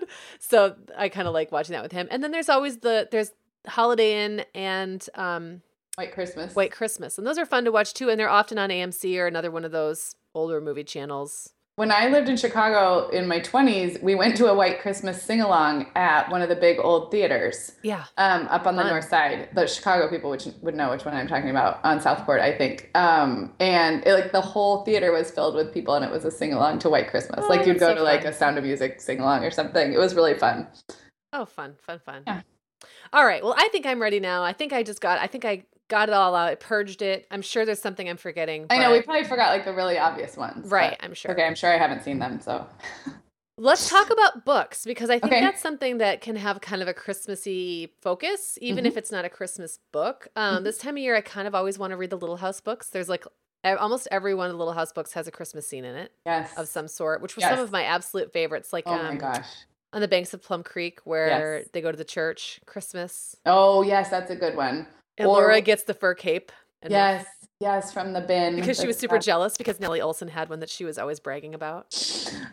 [SPEAKER 1] my god!" So I kind of like watching that with him. And then there's always the there's Holiday Inn and um,
[SPEAKER 2] White Christmas.
[SPEAKER 1] White Christmas. And those are fun to watch too. And they're often on AMC or another one of those older movie channels.
[SPEAKER 2] When I lived in Chicago in my 20s, we went to a White Christmas sing along at one of the big old theaters.
[SPEAKER 1] Yeah.
[SPEAKER 2] um, up on the
[SPEAKER 1] Fun.
[SPEAKER 2] north side. The Chicago people which would know which one I'm talking about on Southport, I think. Um, and it, like the whole theater was filled with people, and it was a sing along to White Christmas.
[SPEAKER 1] Oh,
[SPEAKER 2] like you'd go
[SPEAKER 1] so
[SPEAKER 2] to like a Sound of Music sing along or something. It was really fun.
[SPEAKER 1] Oh, fun, fun, fun.
[SPEAKER 2] Yeah.
[SPEAKER 1] All right. Well, I think I'm ready now. I think I just got, I think I got it all out. I purged it. I'm sure there's something I'm forgetting.
[SPEAKER 2] I know we probably forgot like the really obvious ones.
[SPEAKER 1] Right.
[SPEAKER 2] but-
[SPEAKER 1] I'm sure.
[SPEAKER 2] Okay, I'm sure I haven't seen them. So [LAUGHS]
[SPEAKER 1] Let's talk about books because I think
[SPEAKER 2] Okay.
[SPEAKER 1] that's something that can have kind of a Christmassy focus, even
[SPEAKER 2] Mhm.
[SPEAKER 1] if it's not a Christmas book. Um,
[SPEAKER 2] Mhm.
[SPEAKER 1] This time of year, I kind of always want to read the Little House books. There's like almost every one of the Little House books has a Christmas scene in it
[SPEAKER 2] yes.
[SPEAKER 1] of some sort, which were some of my absolute favorites. Like
[SPEAKER 2] oh
[SPEAKER 1] um,
[SPEAKER 2] my gosh.
[SPEAKER 1] on the banks of Plum Creek, where
[SPEAKER 2] Yes.
[SPEAKER 1] they go to the church, Christmas,
[SPEAKER 2] Oh yes, that's a good one.
[SPEAKER 1] And
[SPEAKER 2] Or-
[SPEAKER 1] Laura gets the fur cape. and the-
[SPEAKER 2] Yes, yes, from the bin.
[SPEAKER 1] because she was super jealous because Nellie Oleson had one that she was always bragging about.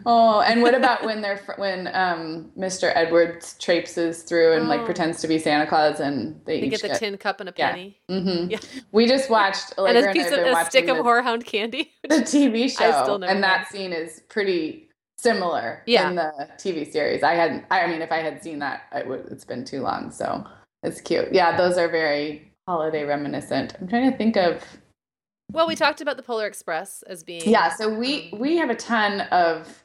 [SPEAKER 2] Oh, and what about [LAUGHS] when they're when um, Mr. Edwards traipses through and like
[SPEAKER 1] Oh.
[SPEAKER 2] pretends to be Santa Claus and they,
[SPEAKER 1] They get the tin cup and a
[SPEAKER 2] Yeah.
[SPEAKER 1] penny.
[SPEAKER 2] hmm
[SPEAKER 1] Yeah.
[SPEAKER 2] We just watched [LAUGHS]
[SPEAKER 1] And a piece
[SPEAKER 2] I
[SPEAKER 1] of a stick of [LAUGHS]
[SPEAKER 2] the,
[SPEAKER 1] horehound candy.
[SPEAKER 2] the TV show,
[SPEAKER 1] I still never
[SPEAKER 2] and that scene is pretty similar
[SPEAKER 1] Yeah.
[SPEAKER 2] in the TV series. I hadn't. I mean, if I had seen that, it would. It's been too long, so it's cute. Yeah, those are very holiday reminiscent. I'm trying to think of.
[SPEAKER 1] Well, we talked about the Polar Express as being
[SPEAKER 2] Yeah, so we we have a ton of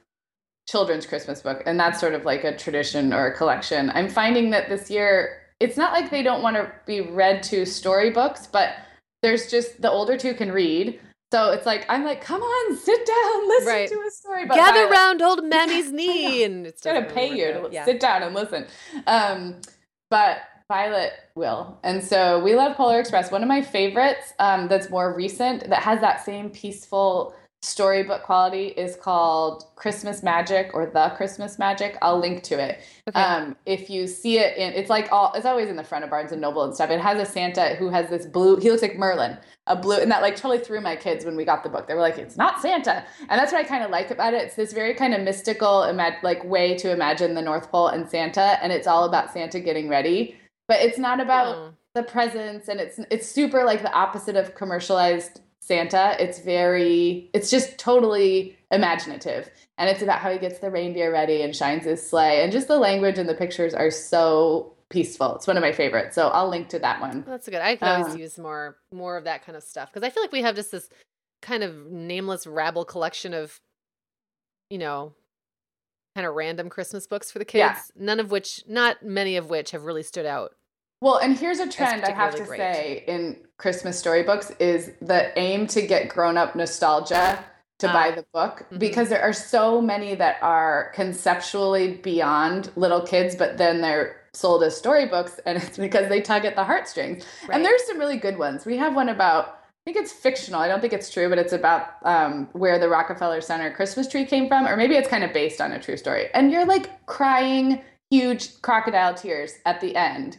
[SPEAKER 2] children's Christmas book, and that's sort of like a tradition or a collection. I'm finding that this year it's not like they don't want to be read to storybooks, but there's just the older two can read. So it's like I'm like, come on, sit down, [LAUGHS] listen
[SPEAKER 1] Right.
[SPEAKER 2] to a story. But
[SPEAKER 1] gather
[SPEAKER 2] Violet-
[SPEAKER 1] round old [LAUGHS] Mammy's knee, and it's
[SPEAKER 2] it's gonna pay you to
[SPEAKER 1] yeah.
[SPEAKER 2] sit down and listen. Um, but Violet will, and so we love Polar Express. One of my favorites um, that's more recent that has that same peaceful storybook quality is called Christmas Magic or The Christmas Magic. I'll link to it.
[SPEAKER 1] Okay.
[SPEAKER 2] Um, if you see it in, it's like all, it's always in the front of Barnes and Noble and stuff. It has a Santa who has this blue, he looks like Merlin, a blue, and that like totally threw my kids when we got the book. They were like, it's not Santa. And that's what I kind of like about it. It's this very kind of mystical, imag- like way to imagine the North Pole and Santa. And it's all about Santa getting ready, but it's not about the presents and it's it's super like the opposite of commercialized Santa. It's very it's just totally imaginative. And it's about how he gets the reindeer ready and shines his sleigh. And just the language and the pictures are so peaceful. It's one of my favorites. So I'll link to that one.
[SPEAKER 1] That's good. I could always
[SPEAKER 2] Um,
[SPEAKER 1] use more more of that kind of stuff because I feel like we have just this kind of nameless rabble collection of, you know, kind of random Christmas books for the kids.
[SPEAKER 2] Yeah.
[SPEAKER 1] None of which, not many of which, have really stood out.
[SPEAKER 2] Well, and here's a trend I have to
[SPEAKER 1] great.
[SPEAKER 2] say in Christmas storybooks is the aim to get grown-up nostalgia to
[SPEAKER 1] Ah.
[SPEAKER 2] buy the book
[SPEAKER 1] Mhm.
[SPEAKER 2] because there are so many that are conceptually beyond little kids, but then they're sold as storybooks, and it's because they tug at the heartstrings.
[SPEAKER 1] Right.
[SPEAKER 2] And there's some really good ones. We have one about I think it's fictional. I don't think it's true, but it's about um, where the Rockefeller Center Christmas tree came from, or maybe it's kind of based on a true story. And you're like crying huge crocodile tears at the end,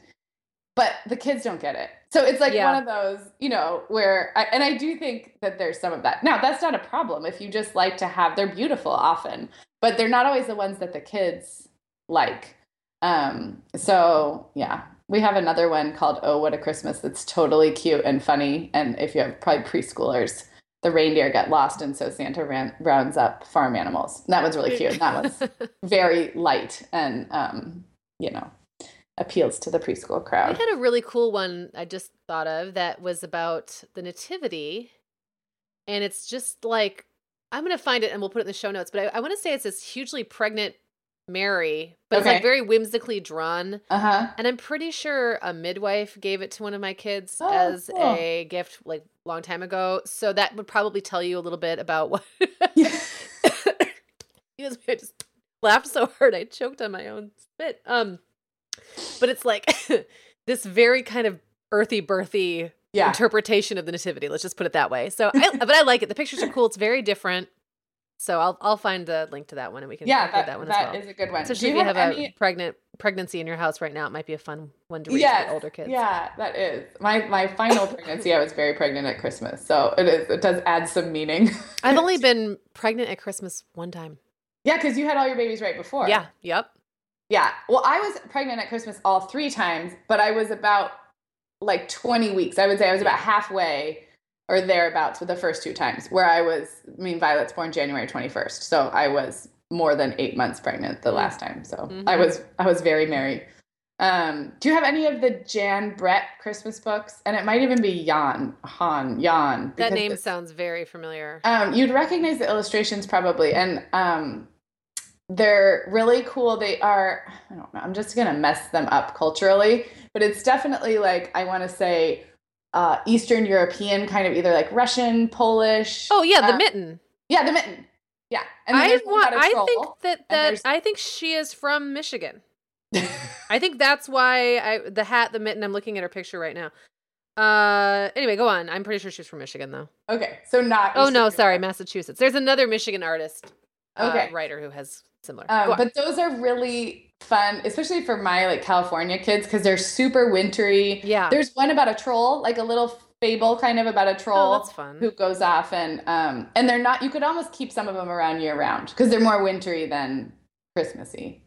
[SPEAKER 2] but the kids don't get it. So it's like
[SPEAKER 1] Yeah.
[SPEAKER 2] one of those, you know, where, I, and I do think that there's some of that. Now, that's not a problem if you just like to have, they're beautiful often, but they're not always the ones that the kids like. Um, so yeah, we have another one called Oh What a Christmas that's totally cute and funny. And if you have probably preschoolers, the reindeer get lost, and so Santa ran, rounds up farm animals. And that one's really cute. And that one's [LAUGHS] very light and um, you know appeals to the preschool crowd.
[SPEAKER 1] We had a really cool one I just thought of that was about the nativity. And it's just like, I'm going to find it and we'll put it in the show notes. But I, I want to say it's this hugely pregnant Mary, but it's like very whimsically drawn.
[SPEAKER 2] Uh huh.
[SPEAKER 1] And I'm pretty sure a midwife gave it to one of my kids
[SPEAKER 2] Oh,
[SPEAKER 1] as
[SPEAKER 2] cool.
[SPEAKER 1] a gift like long time ago. So that would probably tell you a little bit about what [LAUGHS] [LAUGHS]
[SPEAKER 2] Yeah.
[SPEAKER 1] I just laughed so hard I choked on my own spit. Um but it's like [LAUGHS] this very kind of earthy birthy
[SPEAKER 2] Yeah.
[SPEAKER 1] interpretation of the nativity. Let's just put it that way. So I but I like it. The pictures are cool. It's very different. So I'll I'll find the link to that one and we can
[SPEAKER 2] Yeah, that,
[SPEAKER 1] that one
[SPEAKER 2] that
[SPEAKER 1] as well.
[SPEAKER 2] is a good one.
[SPEAKER 1] Especially if you have,
[SPEAKER 2] any-
[SPEAKER 1] a pregnant pregnancy in your house right now, it might be a fun one to read
[SPEAKER 2] Yes,
[SPEAKER 1] for older kids.
[SPEAKER 2] Yeah, that is. My my final pregnancy, I was very pregnant at Christmas. So it is it does add some meaning. [LAUGHS]
[SPEAKER 1] I've only [LAUGHS] been pregnant at Christmas one time.
[SPEAKER 2] Yeah, because you had all your babies right before.
[SPEAKER 1] Yeah. Yep.
[SPEAKER 2] Yeah. Well, I was pregnant at Christmas all three times, but I was about like 20 weeks. I would say I was about halfway or thereabouts with the first two times, where I was, I mean, Violet's born January 21st. So I was more than eight months pregnant the last time. So
[SPEAKER 1] Mhm.
[SPEAKER 2] I was, I was very merry. Um, do you have any of the Jan Brett Christmas books? And it might even be Jan, Han, Jan.
[SPEAKER 1] That name sounds very familiar.
[SPEAKER 2] um, you'd recognize the illustrations probably, and um, they're really cool. They are, I don't know, I'm just gonna mess them up culturally, but it's definitely like I want to say uh, Eastern European, kind of either like Russian, Polish.
[SPEAKER 1] oh yeah, the
[SPEAKER 2] uh,
[SPEAKER 1] mitten.
[SPEAKER 2] yeah, the mitten. Yeah, and
[SPEAKER 1] I want. I think that that I think she is from Michigan. [LAUGHS] I think that's why I the hat, the mitten. I'm looking at her picture right now. Uh, anyway, go on. I'm pretty sure she's from Michigan, though.
[SPEAKER 2] okay, so not.
[SPEAKER 1] Oh no,
[SPEAKER 2] Eastern
[SPEAKER 1] sorry, Massachusetts. There's another Michigan artist, uh,
[SPEAKER 2] Okay.
[SPEAKER 1] writer who has similar.
[SPEAKER 2] Um, but those are really fun, especially for my like California kids because they're super wintry.
[SPEAKER 1] yeah.
[SPEAKER 2] There's one about a troll, like a little fable kind of about a troll
[SPEAKER 1] Oh, that's fun.
[SPEAKER 2] who goes off and um and they're not you could almost keep some of them around year round because they're more wintry than Christmassy.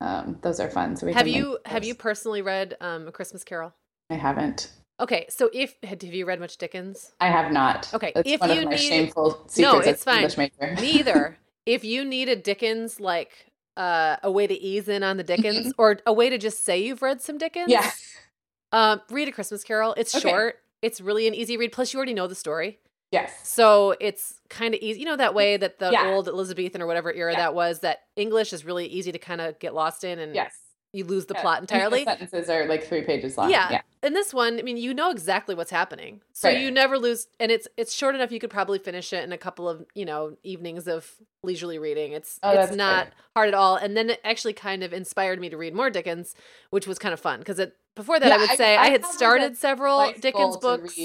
[SPEAKER 2] Um those are fun. So we
[SPEAKER 1] Have you have you personally read um, A Christmas Carol?
[SPEAKER 2] I haven't.
[SPEAKER 1] Okay, so if have you read much Dickens?
[SPEAKER 2] I have not.
[SPEAKER 1] Okay,
[SPEAKER 2] That's
[SPEAKER 1] if
[SPEAKER 2] one
[SPEAKER 1] you
[SPEAKER 2] of my
[SPEAKER 1] need-
[SPEAKER 2] shameful secrets
[SPEAKER 1] No, it's fine.
[SPEAKER 2] English major.
[SPEAKER 1] Me either. [LAUGHS] if you need a Dickens like uh, a way to ease in on the Dickens or a way to just say you've read some Dickens,
[SPEAKER 2] yeah.
[SPEAKER 1] um, read A Christmas Carol. It's
[SPEAKER 2] Okay.
[SPEAKER 1] short. It's really an easy read. Plus, you already know the story,
[SPEAKER 2] Yes.
[SPEAKER 1] so it's kind of easy. You know that way that the
[SPEAKER 2] Yeah.
[SPEAKER 1] old Elizabethan or whatever era
[SPEAKER 2] Yeah.
[SPEAKER 1] that was. That English is really easy to kind of get lost in, and
[SPEAKER 2] Yes.
[SPEAKER 1] You lose the
[SPEAKER 2] Yeah.
[SPEAKER 1] plot
[SPEAKER 2] And the
[SPEAKER 1] entirely.
[SPEAKER 2] sentences are like three pages long.
[SPEAKER 1] Yeah.
[SPEAKER 2] Yeah.
[SPEAKER 1] In this one, I mean, you know exactly what's happening, so
[SPEAKER 2] Right.
[SPEAKER 1] you never lose. And it's it's short enough you could probably finish it in a couple of you know evenings of leisurely reading. It's
[SPEAKER 2] Oh,
[SPEAKER 1] it's not hard at all. And then it actually kind of inspired me to read more Dickens, which was kind of fun because it before that
[SPEAKER 2] Yeah,
[SPEAKER 1] I would
[SPEAKER 2] I-
[SPEAKER 1] say
[SPEAKER 2] I
[SPEAKER 1] I, had started several Dickens books.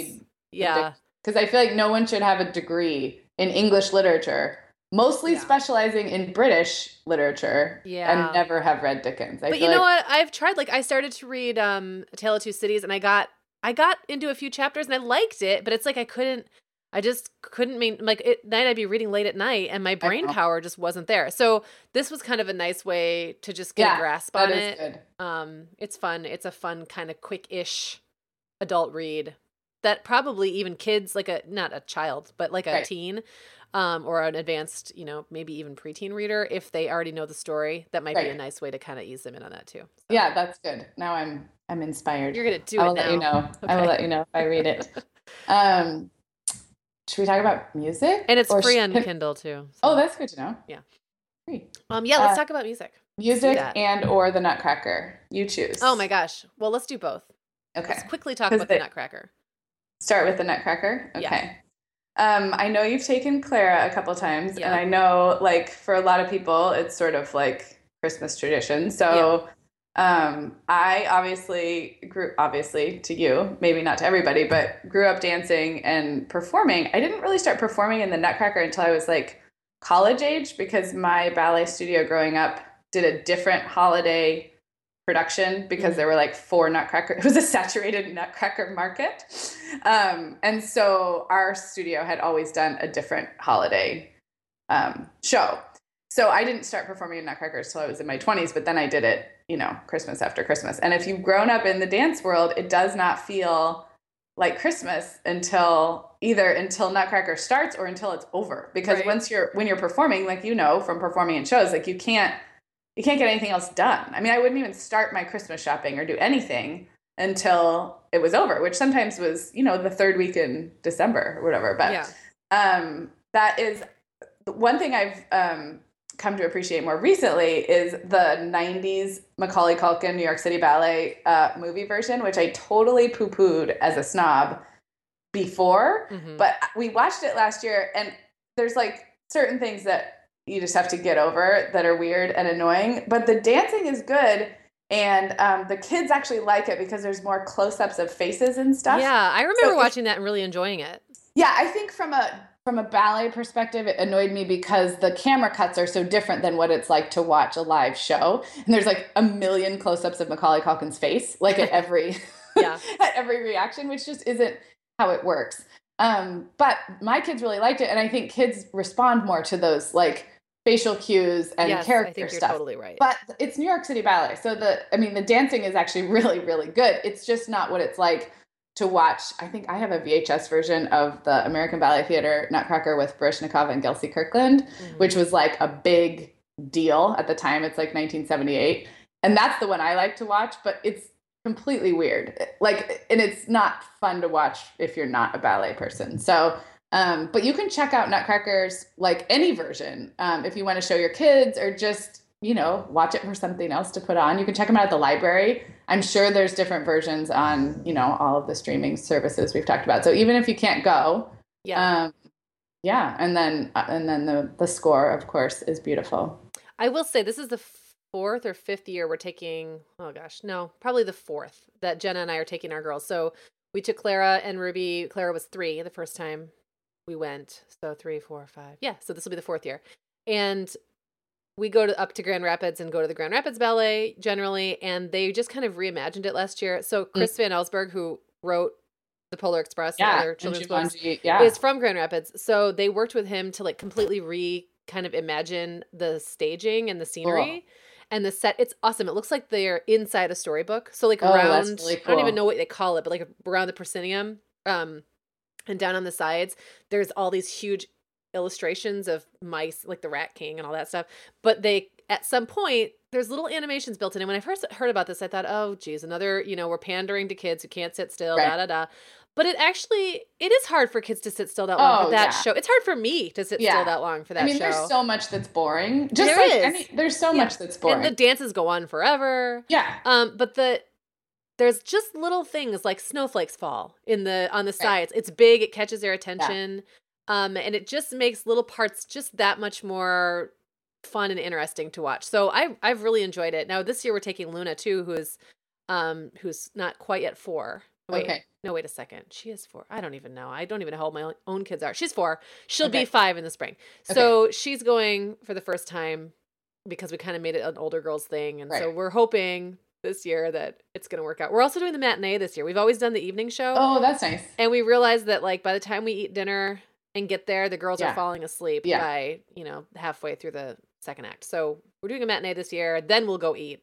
[SPEAKER 1] Yeah,
[SPEAKER 2] because I feel like no one should have a degree in English literature, mostly
[SPEAKER 1] Yeah.
[SPEAKER 2] specializing in British literature,
[SPEAKER 1] Yeah.
[SPEAKER 2] and never have read Dickens. I
[SPEAKER 1] but you know
[SPEAKER 2] like-
[SPEAKER 1] what? I've tried. Like I started to read um, A Tale of Two Cities, and I got I got into a few chapters, and I liked it. But it's like I couldn't. I just couldn't mean like at night. I'd be reading late at night, and my brain power just wasn't there. So this was kind of a nice way to just get
[SPEAKER 2] Yeah,
[SPEAKER 1] a grasp on
[SPEAKER 2] is
[SPEAKER 1] it.
[SPEAKER 2] good.
[SPEAKER 1] Um, it's fun. It's a fun kind of quick-ish adult read that probably even kids like a not a child, but like a
[SPEAKER 2] Right.
[SPEAKER 1] teen, um, or an advanced, you know, maybe even preteen reader, if they already know the story, that might be a nice way to kind of ease them in on that too. So,
[SPEAKER 2] Yeah, that's good. Now I'm I'm inspired.
[SPEAKER 1] you're gonna do
[SPEAKER 2] I
[SPEAKER 1] it
[SPEAKER 2] will let you know. I will let you know if I read it. [LAUGHS] Um, should we talk about music?
[SPEAKER 1] And it's free on [LAUGHS] Kindle too. so-
[SPEAKER 2] Oh, that's good to know.
[SPEAKER 1] Yeah.
[SPEAKER 2] Free.
[SPEAKER 1] um, yeah. Let's
[SPEAKER 2] uh,
[SPEAKER 1] talk about music.
[SPEAKER 2] Music and or the Nutcracker. You choose.
[SPEAKER 1] Oh my gosh. Well, let's do both.
[SPEAKER 2] Okay.
[SPEAKER 1] Let's quickly talk about the Nutcracker.
[SPEAKER 2] Start with the Nutcracker.
[SPEAKER 1] Yeah.
[SPEAKER 2] Um, I know you've taken Clara a couple times,
[SPEAKER 1] Yeah.
[SPEAKER 2] and I know, like, for a lot of people, it's sort of like Christmas tradition. So, um, I obviously grew, obviously to you, maybe not to everybody, but grew up dancing and performing. I didn't really start performing in the Nutcracker until I was like college age because my ballet studio growing up did a different holiday production because there were like four nutcracker [LAUGHS] it was a saturated nutcracker market. Um, and so our studio had always done a different holiday um, show. So i didn't start performing in nutcrackers till i was in my 20s but then i did it you know christmas after christmas. And if you've grown up in the dance world it does not feel like christmas until either until nutcracker starts or until it's over. Because
[SPEAKER 1] Right.
[SPEAKER 2] once you're when you're performing like you know from performing in shows like you can't you can't get anything else done. I mean, I wouldn't even start my Christmas shopping or do anything until it was over, which sometimes was, you know, the third week in December or whatever. But
[SPEAKER 1] yeah.
[SPEAKER 2] um, that is one thing I've um, come to appreciate more recently is the 90s Macaulay Culkin New York City Ballet uh, movie version, which I totally poo pooed as a snob before
[SPEAKER 1] Mhm.
[SPEAKER 2] but we watched it last year and there's like certain things that you just have to get over that are weird and annoying but the dancing is good and um, the kids actually like it because there's more close-ups of faces and stuff
[SPEAKER 1] yeah. I remember
[SPEAKER 2] if-
[SPEAKER 1] watching that and really enjoying it.
[SPEAKER 2] yeah i think from a from a ballet perspective it annoyed me because the camera cuts are so different than what it's like to watch a live show and there's like a million close-ups of macaulay culkin's face like at every [LAUGHS] [LAUGHS]
[SPEAKER 1] Yeah.
[SPEAKER 2] at every reaction which just isn't how it works um, but my kids really liked it and i think kids respond more to those like facial cues and
[SPEAKER 1] yes,
[SPEAKER 2] character
[SPEAKER 1] I think you're
[SPEAKER 2] stuff
[SPEAKER 1] totally right.
[SPEAKER 2] but it's New York City Ballet. So the I mean the dancing is actually [LAUGHS] really really good. It's just not what it's like to watch. I think I have a VHS version of the American Ballet Theater Nutcracker with Baryshnikov and Gelsey Kirkland,
[SPEAKER 1] Mhm.
[SPEAKER 2] which was like a big deal at the time. It's like 1978. And that's the one I like to watch, but it's completely weird. Like and it's not fun to watch if you're not a ballet person. So um, but you can check out Nutcrackers like any version um, if you want to show your kids or just you know watch it for something else to put on. You can check them out at the library. I'm sure there's different versions on you know all of the streaming services we've talked about. So even if you can't go,
[SPEAKER 1] yeah.
[SPEAKER 2] um, yeah, and then uh, and then the the score of course is beautiful.
[SPEAKER 1] I will say this is the fourth or fifth year we're taking. Oh gosh, no, probably the fourth that Jenna and I are taking our girls. So we took Clara and Ruby. Clara was three the first time we went. So three, four, five. Yeah. So this will be the fourth year, and we go to up to Grand Rapids and go to the Grand Rapids Ballet generally, and they just kind of reimagined it last year. So Chris Van Allsburg, who wrote the Polar Express and
[SPEAKER 2] Yeah,
[SPEAKER 1] other
[SPEAKER 2] and
[SPEAKER 1] children's books,
[SPEAKER 2] Jumanji, yeah,
[SPEAKER 1] is from Grand Rapids. So they worked with him to like completely re kind of imagine the staging and the scenery. And the set, it's awesome. It looks like they're inside a storybook. So like
[SPEAKER 2] Oh,
[SPEAKER 1] around,
[SPEAKER 2] really
[SPEAKER 1] I don't even know what they call it, but like around the proscenium, um, and down on the sides, there's all these huge illustrations of mice, like the Rat King and all that stuff. But they, at some point, there's little animations built in. And when I first heard about this, I thought, oh, geez, another, you know, we're pandering to kids who can't sit still,
[SPEAKER 2] Right.
[SPEAKER 1] da da da. But it actually, it is hard for kids to sit still that long
[SPEAKER 2] Oh,
[SPEAKER 1] for that
[SPEAKER 2] yeah.
[SPEAKER 1] show. It's hard for me to sit
[SPEAKER 2] Yeah.
[SPEAKER 1] still that long for that show
[SPEAKER 2] I mean,
[SPEAKER 1] show.
[SPEAKER 2] there's so much that's boring. Just
[SPEAKER 1] There
[SPEAKER 2] like
[SPEAKER 1] is.
[SPEAKER 2] any, there's so
[SPEAKER 1] Yeah.
[SPEAKER 2] much that's boring.
[SPEAKER 1] and the dances go on forever.
[SPEAKER 2] yeah,
[SPEAKER 1] Um, but the there's just little things like snowflakes fall in the on the sides. It's big, it catches their attention. Um, and it just makes little parts just that much more fun and interesting to watch. So I I've really enjoyed it. Now this year we're taking Luna too, who's um who's not quite yet four. Wait,
[SPEAKER 2] Okay.
[SPEAKER 1] no, wait a second. She is four. I don't even know. I don't even know how old my own- kids are. She's four. She'll
[SPEAKER 2] Okay.
[SPEAKER 1] be five in the spring. So she's going for the first time because we kind of made it an older girls thing, and so we're hoping this year that it's going to work out. We're also doing the matinee this year. We've always done the evening show,
[SPEAKER 2] Oh, that's nice.
[SPEAKER 1] and we realized that like by the time we eat dinner and get there, the girls
[SPEAKER 2] Yeah.
[SPEAKER 1] are falling asleep
[SPEAKER 2] Yeah.
[SPEAKER 1] by you know halfway through the second act. So we're doing a matinee this year. Then we'll go eat.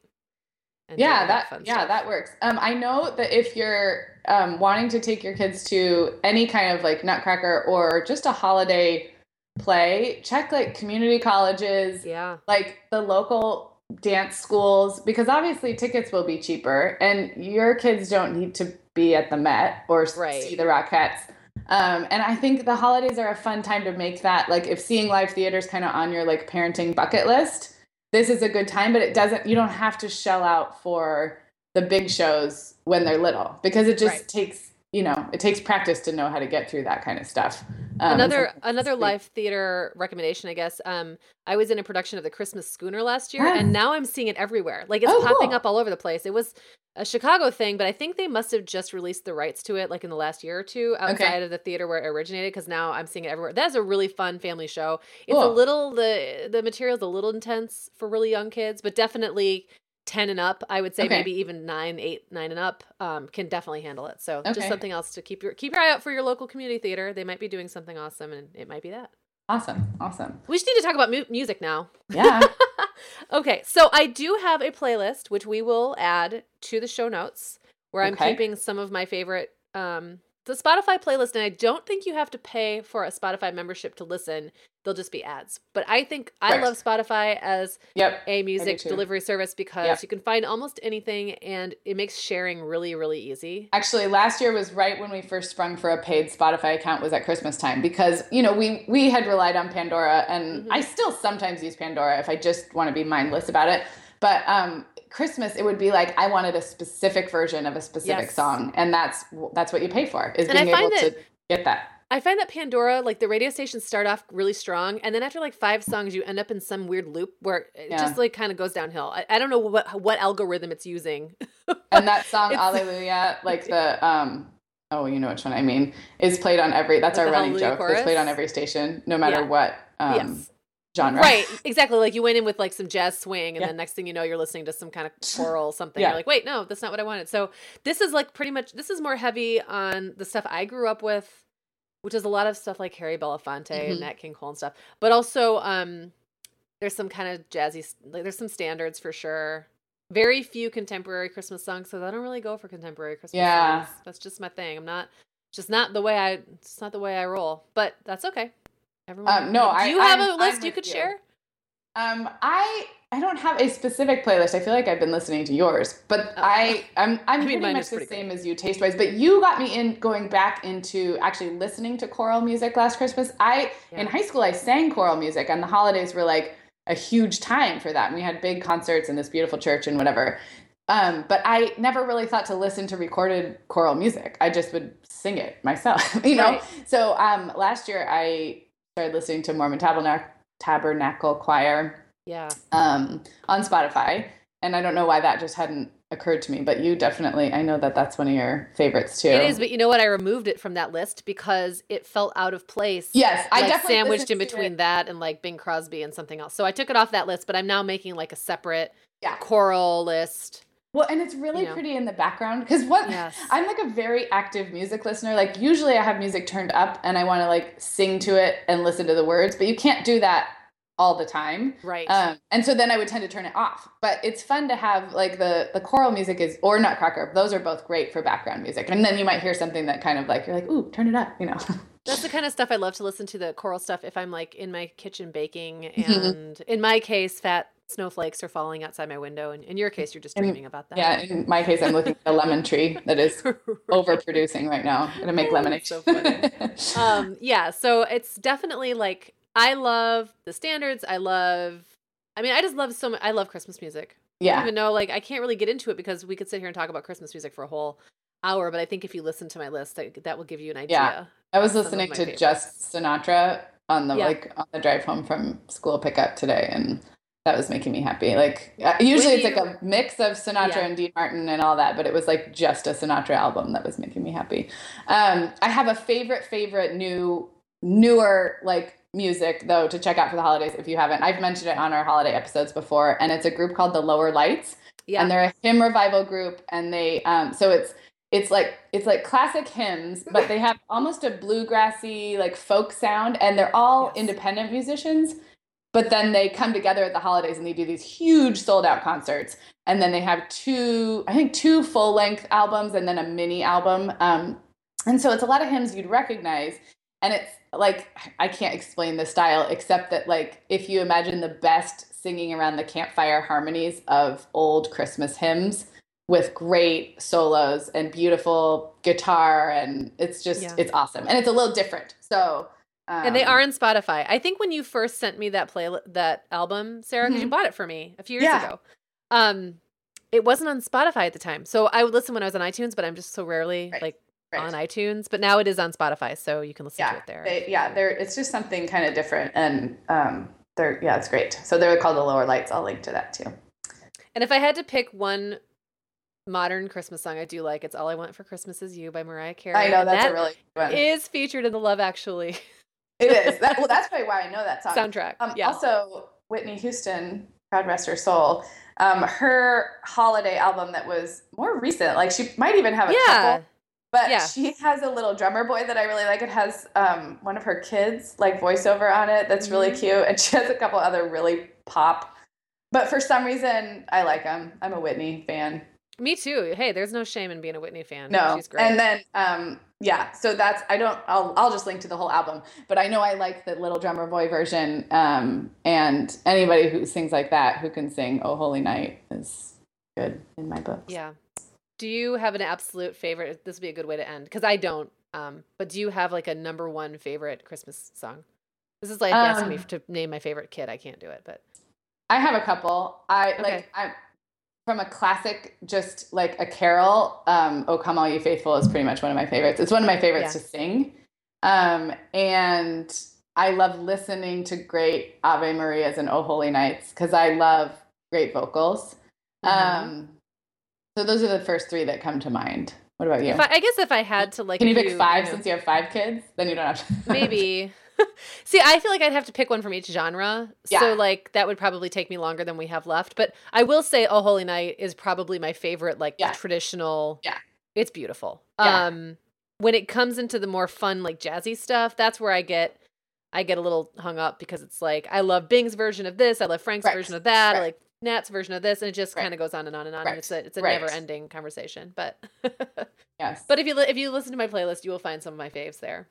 [SPEAKER 1] and do all
[SPEAKER 2] yeah that
[SPEAKER 1] fun
[SPEAKER 2] yeah
[SPEAKER 1] stuff.
[SPEAKER 2] that works um i know that if you're um wanting to take your kids to any kind of like nutcracker or just a holiday play check like community colleges
[SPEAKER 1] yeah.
[SPEAKER 2] like the local dance schools because obviously tickets will be cheaper and your kids don't need to be at the met or
[SPEAKER 1] Right.
[SPEAKER 2] see the rockettes um, and i think the holidays are a fun time to make that like if seeing live theater is kind of on your like parenting bucket list this is a good time but it doesn't you don't have to shell out for the big shows when they're little because it just
[SPEAKER 1] Right.
[SPEAKER 2] takes you know it takes practice to know how to get through that kind of stuff. Um,
[SPEAKER 1] another another live theater recommendation i guess um i was in a production of the christmas schooner last year
[SPEAKER 2] Ah.
[SPEAKER 1] and now i'm seeing it everywhere. Like it's
[SPEAKER 2] Oh,
[SPEAKER 1] popping
[SPEAKER 2] cool.
[SPEAKER 1] up all over the place. It was a chicago thing but i think they must have just released the rights to it like in the last year or two outside of the theater where it originated because now i'm seeing it everywhere. That's a really fun family show. It's a little the the material's a little intense for really young kids but definitely 10 and up i would say
[SPEAKER 2] Okay.
[SPEAKER 1] maybe even 9 8 9 and up um, can definitely handle it. So just something else to keep your keep your eye out for your local community theater. They might be doing something awesome and it might be that.
[SPEAKER 2] Awesome. Awesome.
[SPEAKER 1] We just need to talk about mu- music now.
[SPEAKER 2] Yeah. [LAUGHS]
[SPEAKER 1] Okay so i do have a playlist which we will add to the show notes where i'm
[SPEAKER 2] Okay.
[SPEAKER 1] keeping some of my favorite um the spotify playlist and i don't think you have to pay for a spotify membership to listen they'll just be ads but i think i love spotify as
[SPEAKER 2] yep
[SPEAKER 1] a music delivery service because
[SPEAKER 2] Yeah.
[SPEAKER 1] you can find almost anything and it makes sharing really really easy
[SPEAKER 2] Actually, last year was right when we first sprung for a paid Spotify account was at Christmas time because you know we we had relied on Pandora and
[SPEAKER 1] Mhm.
[SPEAKER 2] I still sometimes use Pandora if I just want to be mindless about it. But um, Christmas, it would be like I wanted a specific version of a specific
[SPEAKER 1] Yes.
[SPEAKER 2] song, and that's that's what you pay for is
[SPEAKER 1] And
[SPEAKER 2] being able
[SPEAKER 1] find
[SPEAKER 2] to get that.
[SPEAKER 1] I find that Pandora, like the radio stations start off really strong, and then after like five songs, you end up in some weird loop where it
[SPEAKER 2] Yeah.
[SPEAKER 1] just like kind of goes downhill. I, I don't know what what algorithm it's using. [LAUGHS]
[SPEAKER 2] And that song Alleluia, like [LAUGHS] the um. Oh, you know which one I mean. Is played on every. That's
[SPEAKER 1] Like
[SPEAKER 2] our running joke. It's played on every station, no matter
[SPEAKER 1] Yeah.
[SPEAKER 2] what um,
[SPEAKER 1] yes,
[SPEAKER 2] genre.
[SPEAKER 1] right, exactly. Like you went in with like some jazz swing, and
[SPEAKER 2] Yeah.
[SPEAKER 1] then next thing you know, you're listening to some kind of [SIGHS] choral something.
[SPEAKER 2] Yeah.
[SPEAKER 1] You're like, wait, no, that's not what I wanted. So this is like pretty much this is more heavy on the stuff I grew up with, which is a lot of stuff like Harry Belafonte and
[SPEAKER 2] Mhm.
[SPEAKER 1] Nat King Cole and stuff, but also um, there's some kind of jazzy. Like, there's some standards for sure. Very few contemporary Christmas songs, so I don't really go for contemporary Christmas
[SPEAKER 2] Yeah.
[SPEAKER 1] songs. That's just my thing. I'm not just not the way I. It's not the way I roll, but that's okay. Everyone,
[SPEAKER 2] Um, no,
[SPEAKER 1] do
[SPEAKER 2] I-
[SPEAKER 1] you have
[SPEAKER 2] I'm-
[SPEAKER 1] a list
[SPEAKER 2] I'm
[SPEAKER 1] you could
[SPEAKER 2] you.
[SPEAKER 1] share?
[SPEAKER 2] Um, I I don't have a specific playlist. I feel like I've been listening to yours, but
[SPEAKER 1] Oh.
[SPEAKER 2] I I'm [LAUGHS] I'm
[SPEAKER 1] mean,
[SPEAKER 2] pretty much the
[SPEAKER 1] pretty
[SPEAKER 2] same as you taste wise. But you got me in going back into actually listening to choral music last Christmas. I in high school I sang choral music, and the holidays were like a huge time for that. And we had big concerts in this beautiful church and whatever. Um, but I never really thought to listen to recorded choral music. I just would sing it myself, [LAUGHS] you know.
[SPEAKER 1] Right.
[SPEAKER 2] So um, last year I started listening to Mormon Tabernacle, Tabernacle Choir
[SPEAKER 1] Yeah.
[SPEAKER 2] um, on Spotify, and I don't know why that just hadn't occurred to me. But you definitely, I know that that's one of your favorites too.
[SPEAKER 1] It is, but you know what? I removed it from that list because it felt out of place.
[SPEAKER 2] Yes, I definitely
[SPEAKER 1] sandwiched in between that and like Bing Crosby and something else. So I took it off that list, but I'm now making like a separate
[SPEAKER 2] Yeah.
[SPEAKER 1] choral list.
[SPEAKER 2] Well, and it's really
[SPEAKER 1] you know.
[SPEAKER 2] pretty in the background because what
[SPEAKER 1] Yes.
[SPEAKER 2] I'm like a very active music listener. Like usually I have music turned up and I want to like sing to it and listen to the words, but you can't do that all the time.
[SPEAKER 1] Right.
[SPEAKER 2] Um, and so then I would tend to turn it off. But it's fun to have like the the choral music is or Nutcracker. Those are both great for background music. And then you might hear something that kind of like you're like, ooh, turn it up, you know. [LAUGHS]
[SPEAKER 1] That's the kind of stuff I love to listen to the choral stuff if I'm like in my kitchen baking
[SPEAKER 2] Mm-hmm.
[SPEAKER 1] and in my case fat snowflakes are falling outside my window and in your case you're just dreaming about that.
[SPEAKER 2] yeah, in my case, I'm looking at a lemon tree that is [LAUGHS] overproducing right now to make
[SPEAKER 1] Oh,
[SPEAKER 2] lemonade.
[SPEAKER 1] so funny. [LAUGHS] um yeah so it's definitely like i love the standards i love i mean i just love so much i love christmas music I
[SPEAKER 2] yeah.
[SPEAKER 1] don't even know like i can't really get into it because we could sit here and talk about christmas music for a whole hour but i think if you listen to my list that, that will give you an idea
[SPEAKER 2] Yeah. I was listening to
[SPEAKER 1] favorites.
[SPEAKER 2] just Sinatra on the
[SPEAKER 1] Yeah.
[SPEAKER 2] like on the drive home from school pickup today, and that was making me happy. Like uh, usually it's like a mix of Sinatra
[SPEAKER 1] Yeah.
[SPEAKER 2] and Dean Martin and all that, but it was like just a Sinatra album that was making me happy. Um, I have a favorite favorite new newer like music though to check out for the holidays if you haven't. I've mentioned it on our holiday episodes before, and it's a group called the Lower Lights
[SPEAKER 1] Yeah.
[SPEAKER 2] and they're a hymn revival group and they um so it's it's like it's like classic hymns but they have [LAUGHS] almost a bluegrassy like folk sound and they're all
[SPEAKER 1] Yes.
[SPEAKER 2] independent musicians but then they come together at the holidays and they do these huge sold out concerts. And then they have two i think two full length albums and then a mini album. Um and so it's a lot of hymns you'd recognize. And it's like i can't explain the style except that like if you imagine the best singing around the campfire harmonies of old christmas hymns with great solos and beautiful guitar and it's just
[SPEAKER 1] Yeah.
[SPEAKER 2] it's awesome. And it's a little different. So um,
[SPEAKER 1] and they are on Spotify. I think when you first sent me that play that album, Sarah, because you
[SPEAKER 2] Mhm.
[SPEAKER 1] bought it for me a few years
[SPEAKER 2] Yeah.
[SPEAKER 1] ago. Um, it wasn't on Spotify at the time, so I would listen when I was on iTunes, but I'm just so rarely
[SPEAKER 2] Right,
[SPEAKER 1] like
[SPEAKER 2] right.
[SPEAKER 1] on iTunes. But now it is on Spotify, so you can listen to it there.
[SPEAKER 2] they, yeah they're it's just something kind of different and um they're yeah it's great so they're called the lower lights i'll link to that too
[SPEAKER 1] And if I had to pick one modern Christmas song I do like, it's "All I Want for Christmas Is You" by Mariah Carey.
[SPEAKER 2] i know that's
[SPEAKER 1] that
[SPEAKER 2] a really good one
[SPEAKER 1] is featured in the Love Actually [LAUGHS]
[SPEAKER 2] it [LAUGHS] is that, well that's probably why i know that song
[SPEAKER 1] soundtrack.
[SPEAKER 2] Um,
[SPEAKER 1] yeah,
[SPEAKER 2] Also, Whitney Houston, God rest her soul, um, her holiday album that was more recent, like she might even have a
[SPEAKER 1] yeah,
[SPEAKER 2] couple, but
[SPEAKER 1] yeah.
[SPEAKER 2] she has a little drummer boy that I really like. It has um, one of her kids like voiceover on it that's really
[SPEAKER 1] Mhm.
[SPEAKER 2] cute, and she has a couple other really pop. But for some reason, I like them. I'm a Whitney fan.
[SPEAKER 1] me too. Hey, there's no shame in being a Whitney fan.
[SPEAKER 2] No,
[SPEAKER 1] she's great.
[SPEAKER 2] and then um, yeah, so that's I don't I'll I'll just link to the whole album, but I know I like the Little Drummer Boy version. Um, and anybody who sings like that who can sing "Oh Holy Night" is good in my book.
[SPEAKER 1] Yeah. Do you have an absolute favorite? This would be a good way to end because I don't. Um, but do you have like a number one favorite Christmas song? This is like asking me
[SPEAKER 2] Um,
[SPEAKER 1] to name my favorite kid. I can't do it, but
[SPEAKER 2] I have a couple. I
[SPEAKER 1] Okay.
[SPEAKER 2] like I'm from a classic, just like a carol. Um, "Oh Come All You Faithful" is pretty much one of my favorites. It's one of my favorites
[SPEAKER 1] Yeah.
[SPEAKER 2] to sing, um, and I love listening to great Ave Marias and Oh Holy Nights because I love great vocals.
[SPEAKER 1] Mhm.
[SPEAKER 2] Um, so those are the first three that come to mind. What about you?
[SPEAKER 1] I, I guess if I had to like,
[SPEAKER 2] Can you pick five
[SPEAKER 1] know,
[SPEAKER 2] since you have five kids? Then you don't have to.
[SPEAKER 1] maybe. [LAUGHS] [LAUGHS] See, I feel like I'd have to pick one from each genre.
[SPEAKER 2] Yeah.
[SPEAKER 1] So like that would probably take me longer than we have left. But I will say Oh Holy Night is probably my favorite like
[SPEAKER 2] Yeah.
[SPEAKER 1] traditional.
[SPEAKER 2] Yeah.
[SPEAKER 1] It's beautiful.
[SPEAKER 2] Yeah.
[SPEAKER 1] Um when it comes into the more fun like jazzy stuff, that's where I get I get a little hung up because it's like I love Bing's version of this, I love Frank's
[SPEAKER 2] Right.
[SPEAKER 1] version of that, I like Nat's version of this, and it just
[SPEAKER 2] Right.
[SPEAKER 1] kind of goes on and on and on.
[SPEAKER 2] Right.
[SPEAKER 1] And it's a it's a
[SPEAKER 2] Right.
[SPEAKER 1] never ending conversation. But [LAUGHS]
[SPEAKER 2] yes.
[SPEAKER 1] but if you li- if you listen to my playlist, you will find some of my faves there.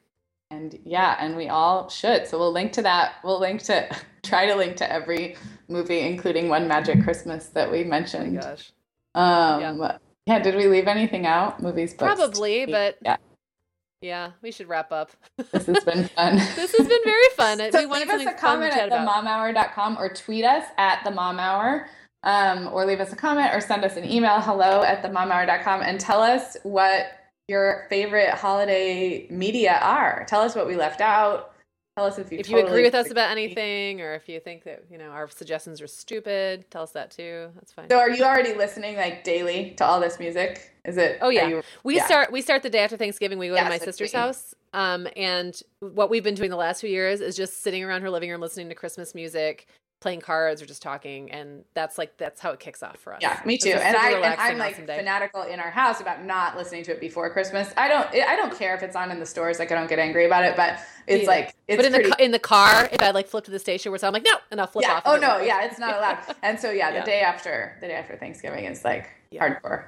[SPEAKER 2] And yeah, and we all should. So we'll link to that. We'll link to [LAUGHS] try to link to every movie, including One Magic Christmas that we
[SPEAKER 1] Oh my
[SPEAKER 2] mentioned.
[SPEAKER 1] gosh.
[SPEAKER 2] Um, yeah. Did we leave anything out? Movies, books,
[SPEAKER 1] Probably,
[SPEAKER 2] TV?
[SPEAKER 1] but
[SPEAKER 2] yeah,
[SPEAKER 1] yeah, we should wrap up.
[SPEAKER 2] this has been [LAUGHS] fun.
[SPEAKER 1] this has been very fun. [LAUGHS]
[SPEAKER 2] so
[SPEAKER 1] we
[SPEAKER 2] leave us a comment at themomhour.com or tweet us at the mom hour. Um, or leave us a comment or send us an email hello at themomhour.com and tell us what your favorite holiday media are. Tell us what we left out. Tell us if you
[SPEAKER 1] If you agree with us about anything, or if you think that you know our suggestions are stupid, tell us that too. That's fine.
[SPEAKER 2] So are you already listening like daily to all this music? Is it?
[SPEAKER 1] Oh, yeah.
[SPEAKER 2] you-
[SPEAKER 1] We
[SPEAKER 2] Yeah.
[SPEAKER 1] start we start the day after Thanksgiving. We go
[SPEAKER 2] Yes,
[SPEAKER 1] to my sister's
[SPEAKER 2] me.
[SPEAKER 1] house. Um, and what we've been doing the last few years is just sitting around her living room listening to Christmas music, playing cards, or just talking. And that's like that's how it kicks off for us.
[SPEAKER 2] yeah, me too. And I, and i'm like
[SPEAKER 1] awesome
[SPEAKER 2] fanatical in our house about not listening to it before Christmas. I don't I don't care if it's on in the stores. Like I don't get angry about it, but it's
[SPEAKER 1] Yeah.
[SPEAKER 2] like it's
[SPEAKER 1] but in
[SPEAKER 2] pretty,
[SPEAKER 1] the in the car, if I like flip to the station where so I'm like no, and I'll flip
[SPEAKER 2] yeah.
[SPEAKER 1] off.
[SPEAKER 2] Oh no, yeah, it's not allowed. [LAUGHS] And so yeah, the
[SPEAKER 1] Yeah.
[SPEAKER 2] day after the day after Thanksgiving is like hardcore.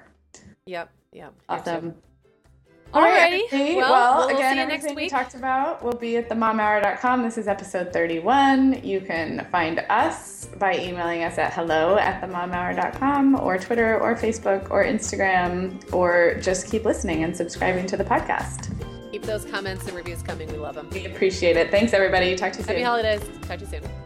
[SPEAKER 1] Yep. Yep.
[SPEAKER 2] Awesome.
[SPEAKER 1] Alrighty.
[SPEAKER 2] everybody.
[SPEAKER 1] Well, we'll see
[SPEAKER 2] again, everything we talked about will be at themomhour.com. This is episode 31. You can find us by emailing us at hello at themomhour.com or Twitter or Facebook or Instagram or just keep listening and subscribing to the podcast.
[SPEAKER 1] Keep those comments and reviews coming. We love them.
[SPEAKER 2] We appreciate it. Thanks, everybody. Talk to you soon.
[SPEAKER 1] Happy holidays. Talk to you soon.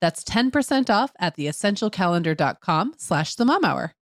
[SPEAKER 1] That's 10% off at theessentialcalendar.com slash the mom hour.